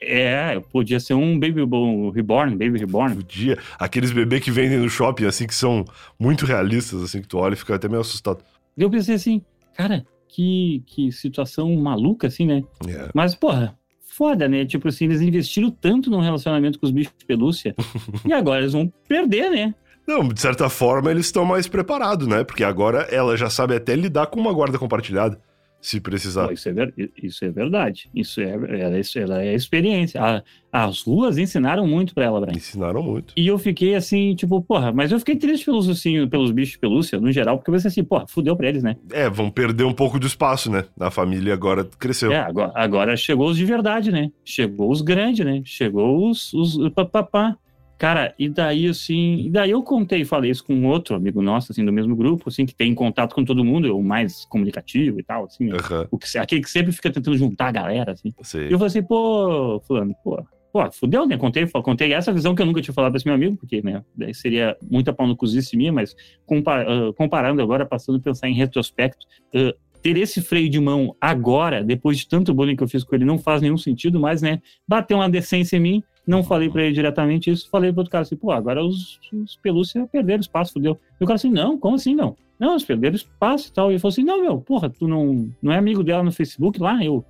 é, podia ser um baby bo- reborn, baby reborn. Podia. Aqueles bebês que vendem no shopping, assim, que são muito realistas, assim, que tu olha e fica até meio assustado. Eu pensei assim, cara, que, que situação maluca, assim, né? É. Mas, porra, foda, né? Tipo assim, eles investiram tanto no relacionamento com os bichos de pelúcia [laughs] e agora eles vão perder, né? Não, de certa forma eles estão mais preparados, né? Porque agora ela já sabe até lidar com uma guarda compartilhada, se precisar. Isso, é ver- isso é verdade. Isso é, ela, isso- ela é experiência. A- as ruas ensinaram muito pra ela, Brian. Ensinaram muito. E eu fiquei assim, tipo, porra, mas eu fiquei triste pelos, assim, pelos bichos de pelúcia, no geral, porque eu pensei assim, porra, fudeu pra eles, né? É, vão perder um pouco do espaço, né? A família agora cresceu. É, agora, agora chegou os de verdade, né? Chegou os grandes, né? Chegou os, os papapá. Cara, e daí assim, e daí eu contei e falei isso com outro amigo nosso, assim, do mesmo grupo, assim, que tem contato com todo mundo, o mais comunicativo e tal, assim? Aham, o que, aquele que sempre fica tentando juntar a galera, assim. sei. E eu falei assim, pô, fulano, pô, pô, fudeu, né? Contei, contei essa visão que eu nunca tinha falado pra esse meu amigo, porque, né, daí seria muita pau no cozice minha, mas compa- ah, comparando agora, passando a pensar em retrospecto, ah, ter esse freio de mão agora, depois de tanto bullying que eu fiz com ele, não faz nenhum sentido, mas, né, bateu uma decência em mim, não falei pra ele diretamente isso, falei pro outro cara assim, pô, agora os, os pelúcia perderam espaço, fudeu. E o cara assim, não, como assim não? Não, eles perderam espaço e tal. E ele falou assim, não, meu, porra, tu não, não é amigo dela no Facebook lá? Eu,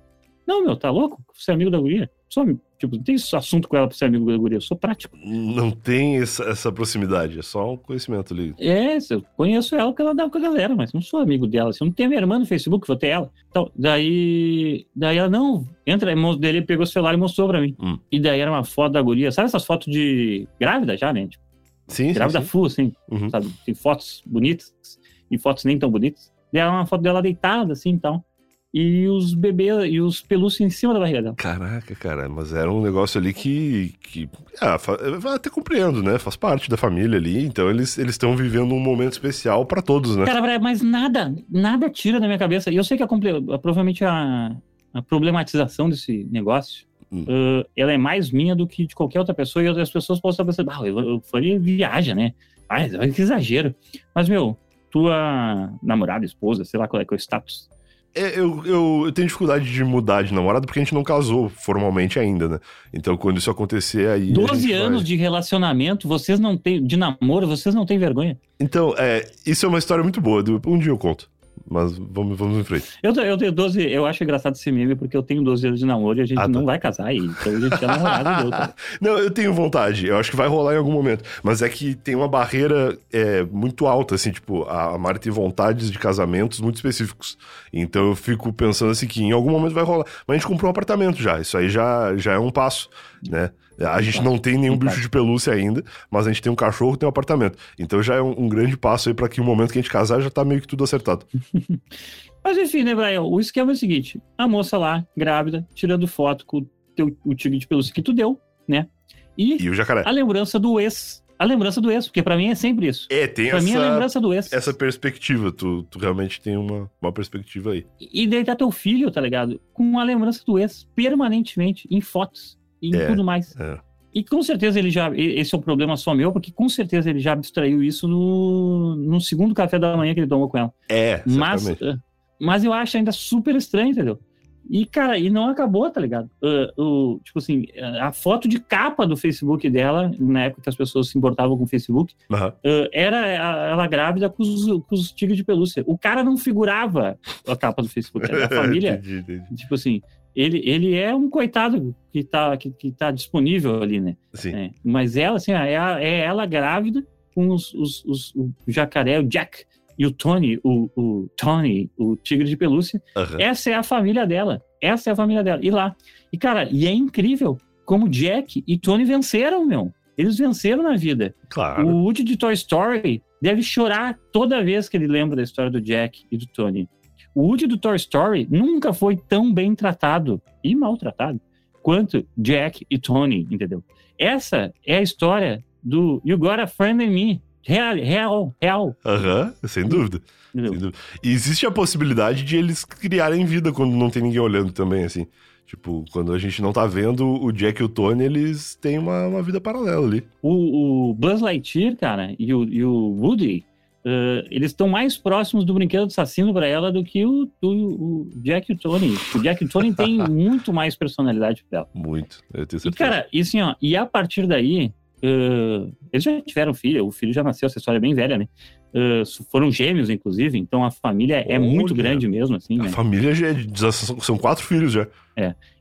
não, meu, tá louco? Você é amigo da guria? Só, tipo, não tem esse assunto com ela pra ser amigo da guria, eu sou prático. Não tem essa, essa proximidade, é só um conhecimento ali. É, eu conheço ela porque ela dá com a galera, mas não sou amigo dela. Se eu não tenho minha irmã no Facebook, vou ter ela. Então, daí, daí ela, não, entra, dele pegou o celular e mostrou pra mim. Hum. E daí era uma foto da guria, sabe essas fotos de grávida já, né? Tipo, Sim, sim, grávida sim. full, assim, Uhum. sabe? Tem fotos bonitas e fotos nem tão bonitas. Daí era uma foto dela deitada, assim, então. E os bebês, e os pelúcios em cima da barriga dela. Caraca, cara, mas era um negócio ali que. que ah, até compreendo, né? Faz parte da família ali, então eles estão vivendo um momento especial pra todos, né? Cara, mas nada, nada tira da minha cabeça. E eu sei que a, provavelmente a, a problematização desse negócio, Hum. uh, ela é mais minha do que de qualquer outra pessoa. E as pessoas possam estar pensando, ah, eu, eu faria viaja, né? Ai, que exagero. Mas, meu, tua namorada, esposa, sei lá qual é, que é o status. É, eu, eu, eu tenho dificuldade de mudar de namorado porque a gente não casou formalmente ainda, né? Então quando isso acontecer aí. a 12 gente anos vai- de relacionamento, vocês não têm, de namoro, vocês não têm vergonha. Então, é, isso é uma história muito boa. Um dia eu conto. Mas vamos, vamos em frente. Eu, eu tenho 12, eu acho engraçado esse meme porque eu tenho 12 anos de namoro e a gente Ah, tá. não vai casar, e, então a gente é namorado e deu, tá? [laughs] Não, eu tenho vontade. Eu acho que vai rolar em algum momento. Mas é que tem uma barreira é, muito alta, assim, tipo, a a Mari tem vontades de casamentos muito específicos. Então eu fico pensando assim que em algum momento vai rolar. Mas a gente comprou um apartamento já. Isso aí já, já é um passo, né? A gente não tem nenhum Um bicho de pelúcia ainda, mas a gente tem um cachorro, tem um apartamento. Então já é um, um grande passo aí pra que o momento que a gente casar já tá meio que tudo acertado. [laughs] Mas enfim, né, Brian? O esquema é o seguinte: a moça lá, grávida, tirando foto com teu, o tigre de pelúcia que tu deu, né? E, E o jacaré. a lembrança do ex. A lembrança do ex, porque pra mim é sempre isso. É, tem Pra mim é a essa, lembrança do ex. essa perspectiva. Tu, tu realmente tem uma, uma perspectiva aí. E daí tá teu filho, tá ligado? Com a lembrança do ex, permanentemente, em fotos, e em É. tudo mais. É. E com certeza ele já. Esse é um problema só meu, porque com certeza ele já abstraiu isso no, no segundo café da manhã que ele tomou com ela. É, Mas, certamente. eh, mas eu acho ainda super estranho, entendeu? E, cara, e não acabou, tá ligado? Ah, o, tipo assim, a foto de capa do Facebook dela, na época que as pessoas se importavam com o Facebook, Aham. ah, era a- ela grávida com os, com os tigres de pelúcia. O cara não figurava a capa do Facebook, era a [laughs] família. entendi, entendi. tipo assim, ele, ele é um coitado que tá, que, que tá disponível ali, né? Sim. É, mas ela, assim, é, a- é ela grávida com os, os, os- o jacaré, o Jack e o Tony, o, o Tony, o tigre de pelúcia. Aham. Essa é a família dela. Essa é a família dela. E lá. E, cara, e é incrível como Jack e Tony venceram, meu. Eles venceram na vida. Claro. O Woody de Toy Story deve chorar toda vez que ele lembra da história do Jack e do Tony. O Woody do Toy Story nunca foi tão bem tratado e maltratado quanto Jack e Tony, entendeu? Essa é a história do You Got a Friend in Me. Real, real, real. Aham, sem dúvida. Sem dúvida. E existe a possibilidade de eles criarem vida quando não tem ninguém olhando também, assim. Tipo, quando a gente não tá vendo o Jack e o Tony, eles têm uma, uma vida paralela ali. O, o Buzz Lightyear, cara, e o, e o Woody, eh, eles estão mais próximos do brinquedo assassino pra ela do que o, o, o Jack e o Tony. O Jack e o Tony tem [laughs] muito mais personalidade pra ela. Muito. Eu tenho E, certeza. cara, e assim, ó, e a partir daí, eh, eles já tiveram filho, o filho já nasceu, essa história é bem velha, né? Eh, foram gêmeos, inclusive, então a família é muito Olha. grande mesmo, assim, a né? família já é. são quatro filhos já.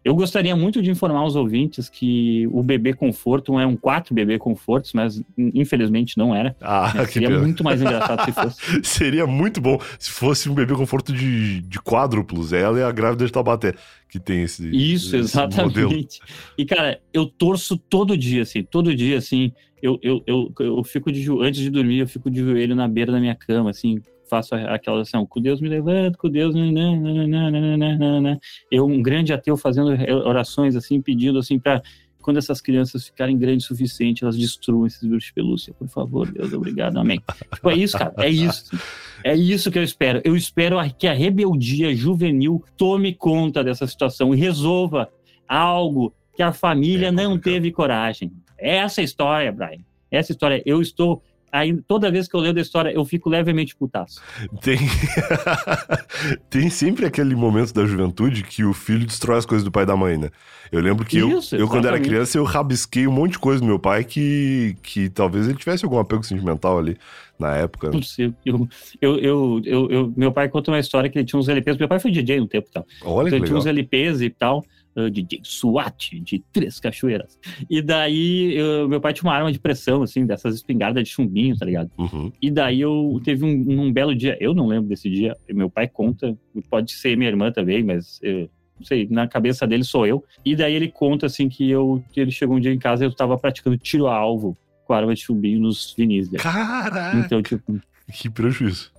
Eu gostaria muito de informar os ouvintes que o bebê conforto é um quatro bebê confortos, mas in- infelizmente não era. Ah, que Seria pena. muito mais engraçado se fosse. [laughs] Seria muito bom se fosse um bebê conforto de, de quádruplos. Ela e a grávida de Taubaté, que tem esse. Isso, esse modelo. exatamente. E, cara, eu torço todo dia, assim, todo dia, assim, eu, eu, eu, eu fico de antes de dormir, eu fico de joelho na beira da minha cama, assim, faço a- aquela oração, com Deus me levanta, com Deus... nananana. Eu, um grande ateu, fazendo orações, assim, pedindo, assim, para quando essas crianças ficarem grandes o suficiente, elas destruam esses bichos de pelúcia. Por favor, Deus, obrigado, amém. Tipo, é isso, cara, é isso. É isso que eu espero. Eu espero a- que a rebeldia juvenil tome conta dessa situação e resolva algo que a família É não teve coragem. Essa é a história, Brian. Essa história. Eu estou. Aí, toda vez que eu leio da história, eu fico levemente putaço. Tem... [laughs] tem sempre aquele momento da juventude que o filho destrói as coisas do pai e da mãe, né? Eu lembro que eu, Isso, eu, quando era criança, eu rabisquei um monte de coisa do meu pai que, que talvez ele tivesse algum apego sentimental ali na época. né? Eu, eu, eu, eu, eu- eu- meu pai conta uma história que ele tinha uns LPs. Meu pai foi DJ um tempo e tal. Olha Então que ele tinha legal. uns LPs e tal. Uh, DJ SWAT, de Três Cachoeiras. E daí, eu- meu pai tinha uma arma de pressão, assim, dessas espingardas de chumbinho, tá ligado? Uhum. E daí eu teve um, um belo dia, eu não lembro desse dia, meu pai conta, pode ser minha irmã também, mas eu não sei, na cabeça dele sou eu. E daí ele conta assim que eu que ele chegou um dia em casa e eu tava praticando tiro a alvo com a arma de chumbinho nos vinis dele. Caraca, Então, tipo, [laughs] que prejuízo.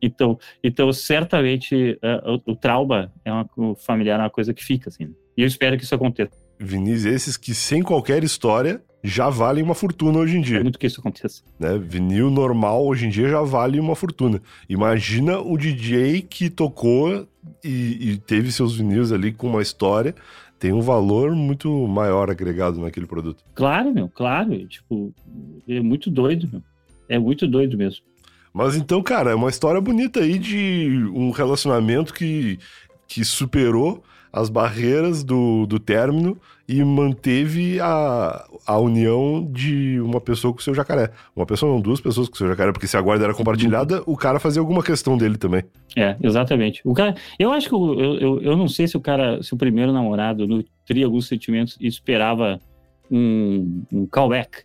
então, então certamente é, o, o trauma é uma, o familiar é uma coisa que fica assim. E eu espero que isso aconteça. Vinis esses que sem qualquer história já valem uma fortuna hoje em É dia. muito que isso aconteça. né? Vinil normal hoje em dia já vale uma fortuna. Imagina o DJ que tocou e, e teve seus vinis ali com uma história, tem um valor muito maior agregado naquele produto. Claro, meu, claro. Tipo, é muito doido, meu. É muito doido mesmo. Mas então, cara, é uma história bonita aí de um relacionamento que, que superou as barreiras do, do término e manteve a, a união de uma pessoa com o seu jacaré. Uma pessoa, não, duas pessoas com o seu jacaré, porque se a guarda era compartilhada, o cara fazia alguma questão dele também. É, exatamente. O cara, eu acho que eu, eu, eu não sei se o cara, se o primeiro namorado nutria alguns sentimentos e esperava um, um callback,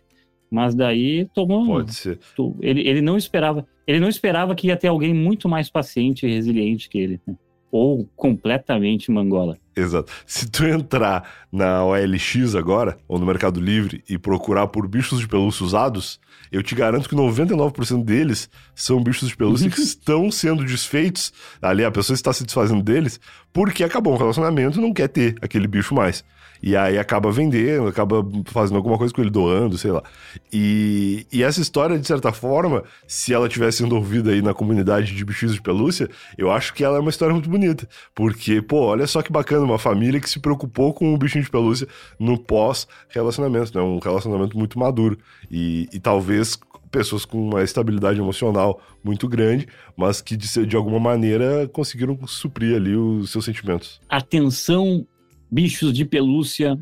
mas daí tomou. Pode ser. Ele, ele não esperava. Ele não esperava que ia ter alguém muito mais paciente e resiliente que ele. né? Ou completamente mangola. Exato. Se tu entrar na OLX agora, ou no Mercado Livre, e procurar por bichos de pelúcia usados, eu te garanto que 99% deles são bichos de pelúcia que [laughs] estão sendo desfeitos. Ali a pessoa está se desfazendo deles porque acabou um relacionamento e não quer ter aquele bicho mais. E aí acaba vendendo, acaba fazendo alguma coisa com ele, doando, sei lá. E, e essa história, de certa forma, se ela tivesse sendo ouvida aí na comunidade de bichinhos de pelúcia, eu acho que ela é uma história muito bonita. Porque, pô, olha só que bacana, uma família que se preocupou com o bichinho de pelúcia no pós-relacionamento, né? Um relacionamento muito maduro. E, e talvez pessoas com uma estabilidade emocional muito grande, mas que de, de alguma maneira conseguiram suprir ali os seus sentimentos. Atenção, bichos de pelúcia,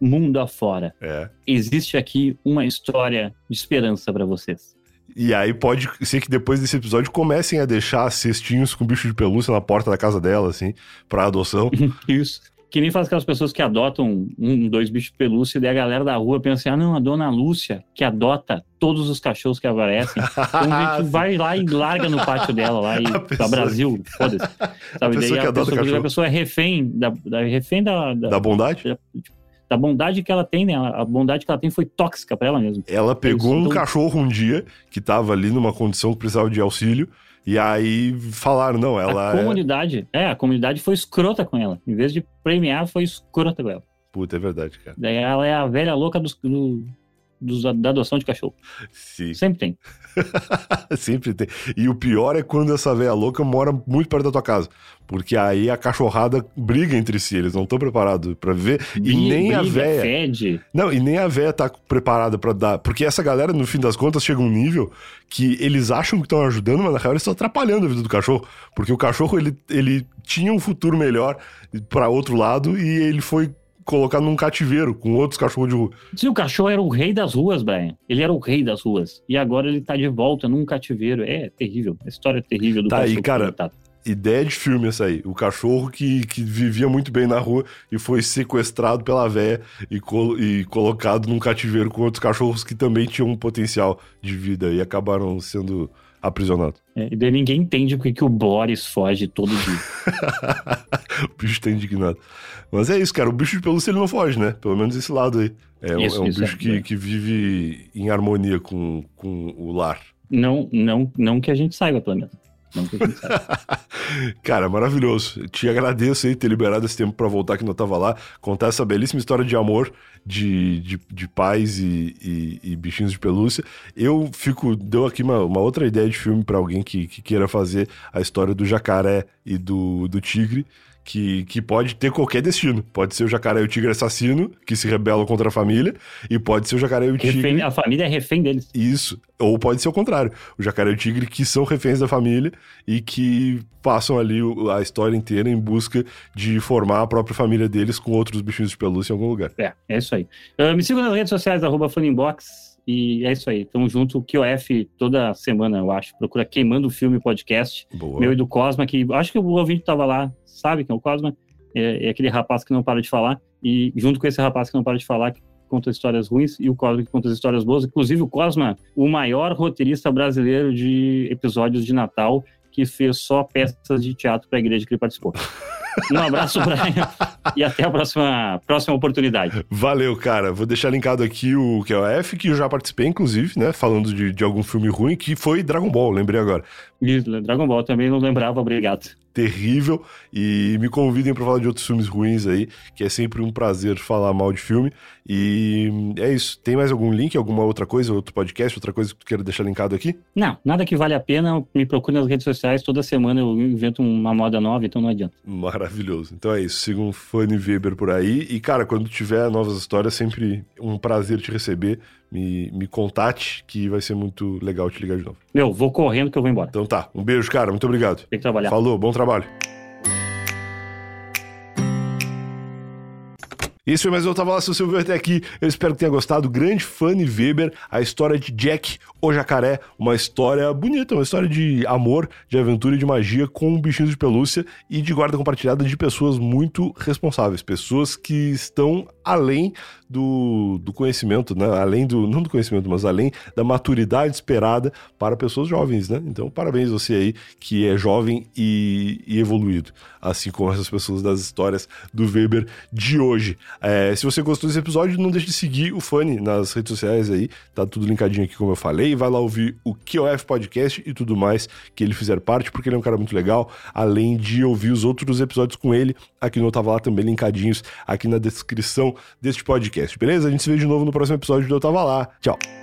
mundo afora. É. Existe aqui uma história de esperança para vocês. E aí pode ser que depois desse episódio comecem a deixar cestinhos com bicho de pelúcia na porta da casa dela, assim, pra adoção. [laughs] Isso. Que nem faz aquelas pessoas que adotam um, dois bichos de pelúcia e daí a galera da rua pensa assim, ah não, a dona Lúcia, que adota todos os cachorros que aparecem. Então a gente [laughs] vai lá e larga no pátio dela lá e pra Brasil, foda-se. [laughs] Sabe? A pessoa daí a pessoa, a pessoa é refém da, da refém da, da, Da bondade? da bondade que ela tem, né? A bondade que ela tem foi tóxica pra ela mesma. Ela pegou Isso, um então- cachorro um dia que tava ali numa condição que precisava de auxílio. E aí falaram, não, ela a é. comunidade, é, a comunidade foi escrota com ela. Em vez de premiar, foi escrota com ela. Puta, é verdade, cara. Daí ela é a velha louca dos, do- dos- da adoção de cachorro. Sim. Sempre tem. [laughs] Sempre tem. E o pior é quando essa velha louca mora muito perto da tua casa. Porque aí a cachorrada briga entre si, eles não estão preparados pra viver. E Bri- nem a briga, véia. Fede. Não, e nem a véia tá preparada pra dar. Porque essa galera, no fim das contas, chega a um nível que eles acham que estão ajudando, mas na real eles estão atrapalhando a vida do cachorro. Porque o cachorro, ele, ele tinha um futuro melhor pra outro lado e ele foi colocado num cativeiro com outros cachorros de rua. Se o cachorro era o rei das ruas, Brian. Ele era o rei das ruas. E agora ele tá de volta num cativeiro. É terrível. A história é terrível do Tá aí, cachorro. cara. coitado. Ideia de filme essa aí. O cachorro que, que vivia muito bem na rua e foi sequestrado pela véia e, col- e colocado num cativeiro com outros cachorros que também tinham um potencial de vida e acabaram sendo aprisionados. É, e daí ninguém entende porque que o Boris foge todo dia. [laughs] o bicho tá indignado. Mas é isso, cara. O bicho de pelúcia ele não foge, né? Pelo menos esse lado aí. É, um- Isso, é um isso, bicho é. que, que vive em harmonia com, com o lar. não, não, não que a gente saiba, pelo menos. Não que a gente. [laughs] Cara, maravilhoso. Te agradeço aí ter liberado esse tempo pra voltar que não tava lá, contar essa belíssima história de amor de, de, de pais e, e- e bichinhos de pelúcia. Eu fico. Deu aqui uma, uma outra ideia de filme pra alguém que, que queira fazer a história do jacaré e do, do tigre. Que, que pode ter qualquer destino. Pode ser o jacaré e o tigre assassino, que se rebelam contra a família, e pode ser o jacaré e o tigre. Refém- a família é refém deles. Isso. Ou pode ser o contrário. O jacaré e o tigre que são reféns da família e que passam ali a história inteira em busca de formar a própria família deles com outros bichinhos de pelúcia em algum lugar. É, é isso aí. Ah, me sigam nas redes sociais, arroba Funinbox. E é isso aí. Tamo junto. O QOF toda semana, eu acho. Procura Queimando o Filme Podcast. Boa. Meu e do Cosma, que acho que o ouvinte tava lá, sabe quem é o Cosma? É, é aquele rapaz que não para de falar. E junto com esse rapaz que não para de falar, que conta histórias ruins, e o Cosma que conta as histórias boas. Inclusive, o Cosma, o maior roteirista brasileiro de episódios de Natal, que fez só peças de teatro para a igreja que ele participou. [laughs] Um abraço, Brian, [laughs] e até a próxima, próxima oportunidade. Valeu, cara. Vou deixar linkado aqui o QOF, que eu já participei, inclusive, né? Falando de, de algum filme ruim, que foi Dragon Ball, lembrei agora. E Dragon Ball também não lembrava, obrigado. Terrível e me convidem para falar de outros filmes ruins aí, que é sempre um prazer falar mal de filme. E é isso. Tem mais algum link, alguma outra coisa, outro podcast, outra coisa que tu queira deixar linkado aqui? Não, nada que vale a pena. Me procure nas redes sociais. Toda semana eu invento uma moda nova, então não adianta. Maravilhoso. Então é isso. Siga um Fanny Weber por aí. E, cara, quando tiver novas histórias, sempre um prazer te receber. Me, me contate, que vai ser muito legal te ligar de novo. Meu, vou correndo que eu vou embora. Então tá. Um beijo, cara. Muito obrigado. Tem que trabalhar. Falou, bom trabalho. Esse foi mais um Tava Lá, se você ouviu até aqui, eu espero que tenha gostado. Grande Fanny Weber, a história de Jack, o jacaré, uma história bonita, uma história de amor, de aventura e de magia com bichinhos de pelúcia e de guarda compartilhada de pessoas muito responsáveis, pessoas que estão além do, do conhecimento, né? Além do, não do conhecimento, mas além da maturidade esperada para pessoas jovens, né? Então, parabéns você aí que é jovem e, e evoluído, assim como essas pessoas das histórias do Weber de hoje. É, se você gostou desse episódio, não deixe de seguir o Fanny nas redes sociais aí, tá tudo linkadinho aqui, como eu falei. Vai lá ouvir o QOF Podcast e tudo mais que ele fizer parte, porque ele é um cara muito legal. Além de ouvir os outros episódios com ele, aqui no Tava Lá também linkadinhos aqui na descrição deste podcast, beleza? A gente se vê de novo no próximo episódio do Eu Tava Lá. Tchau.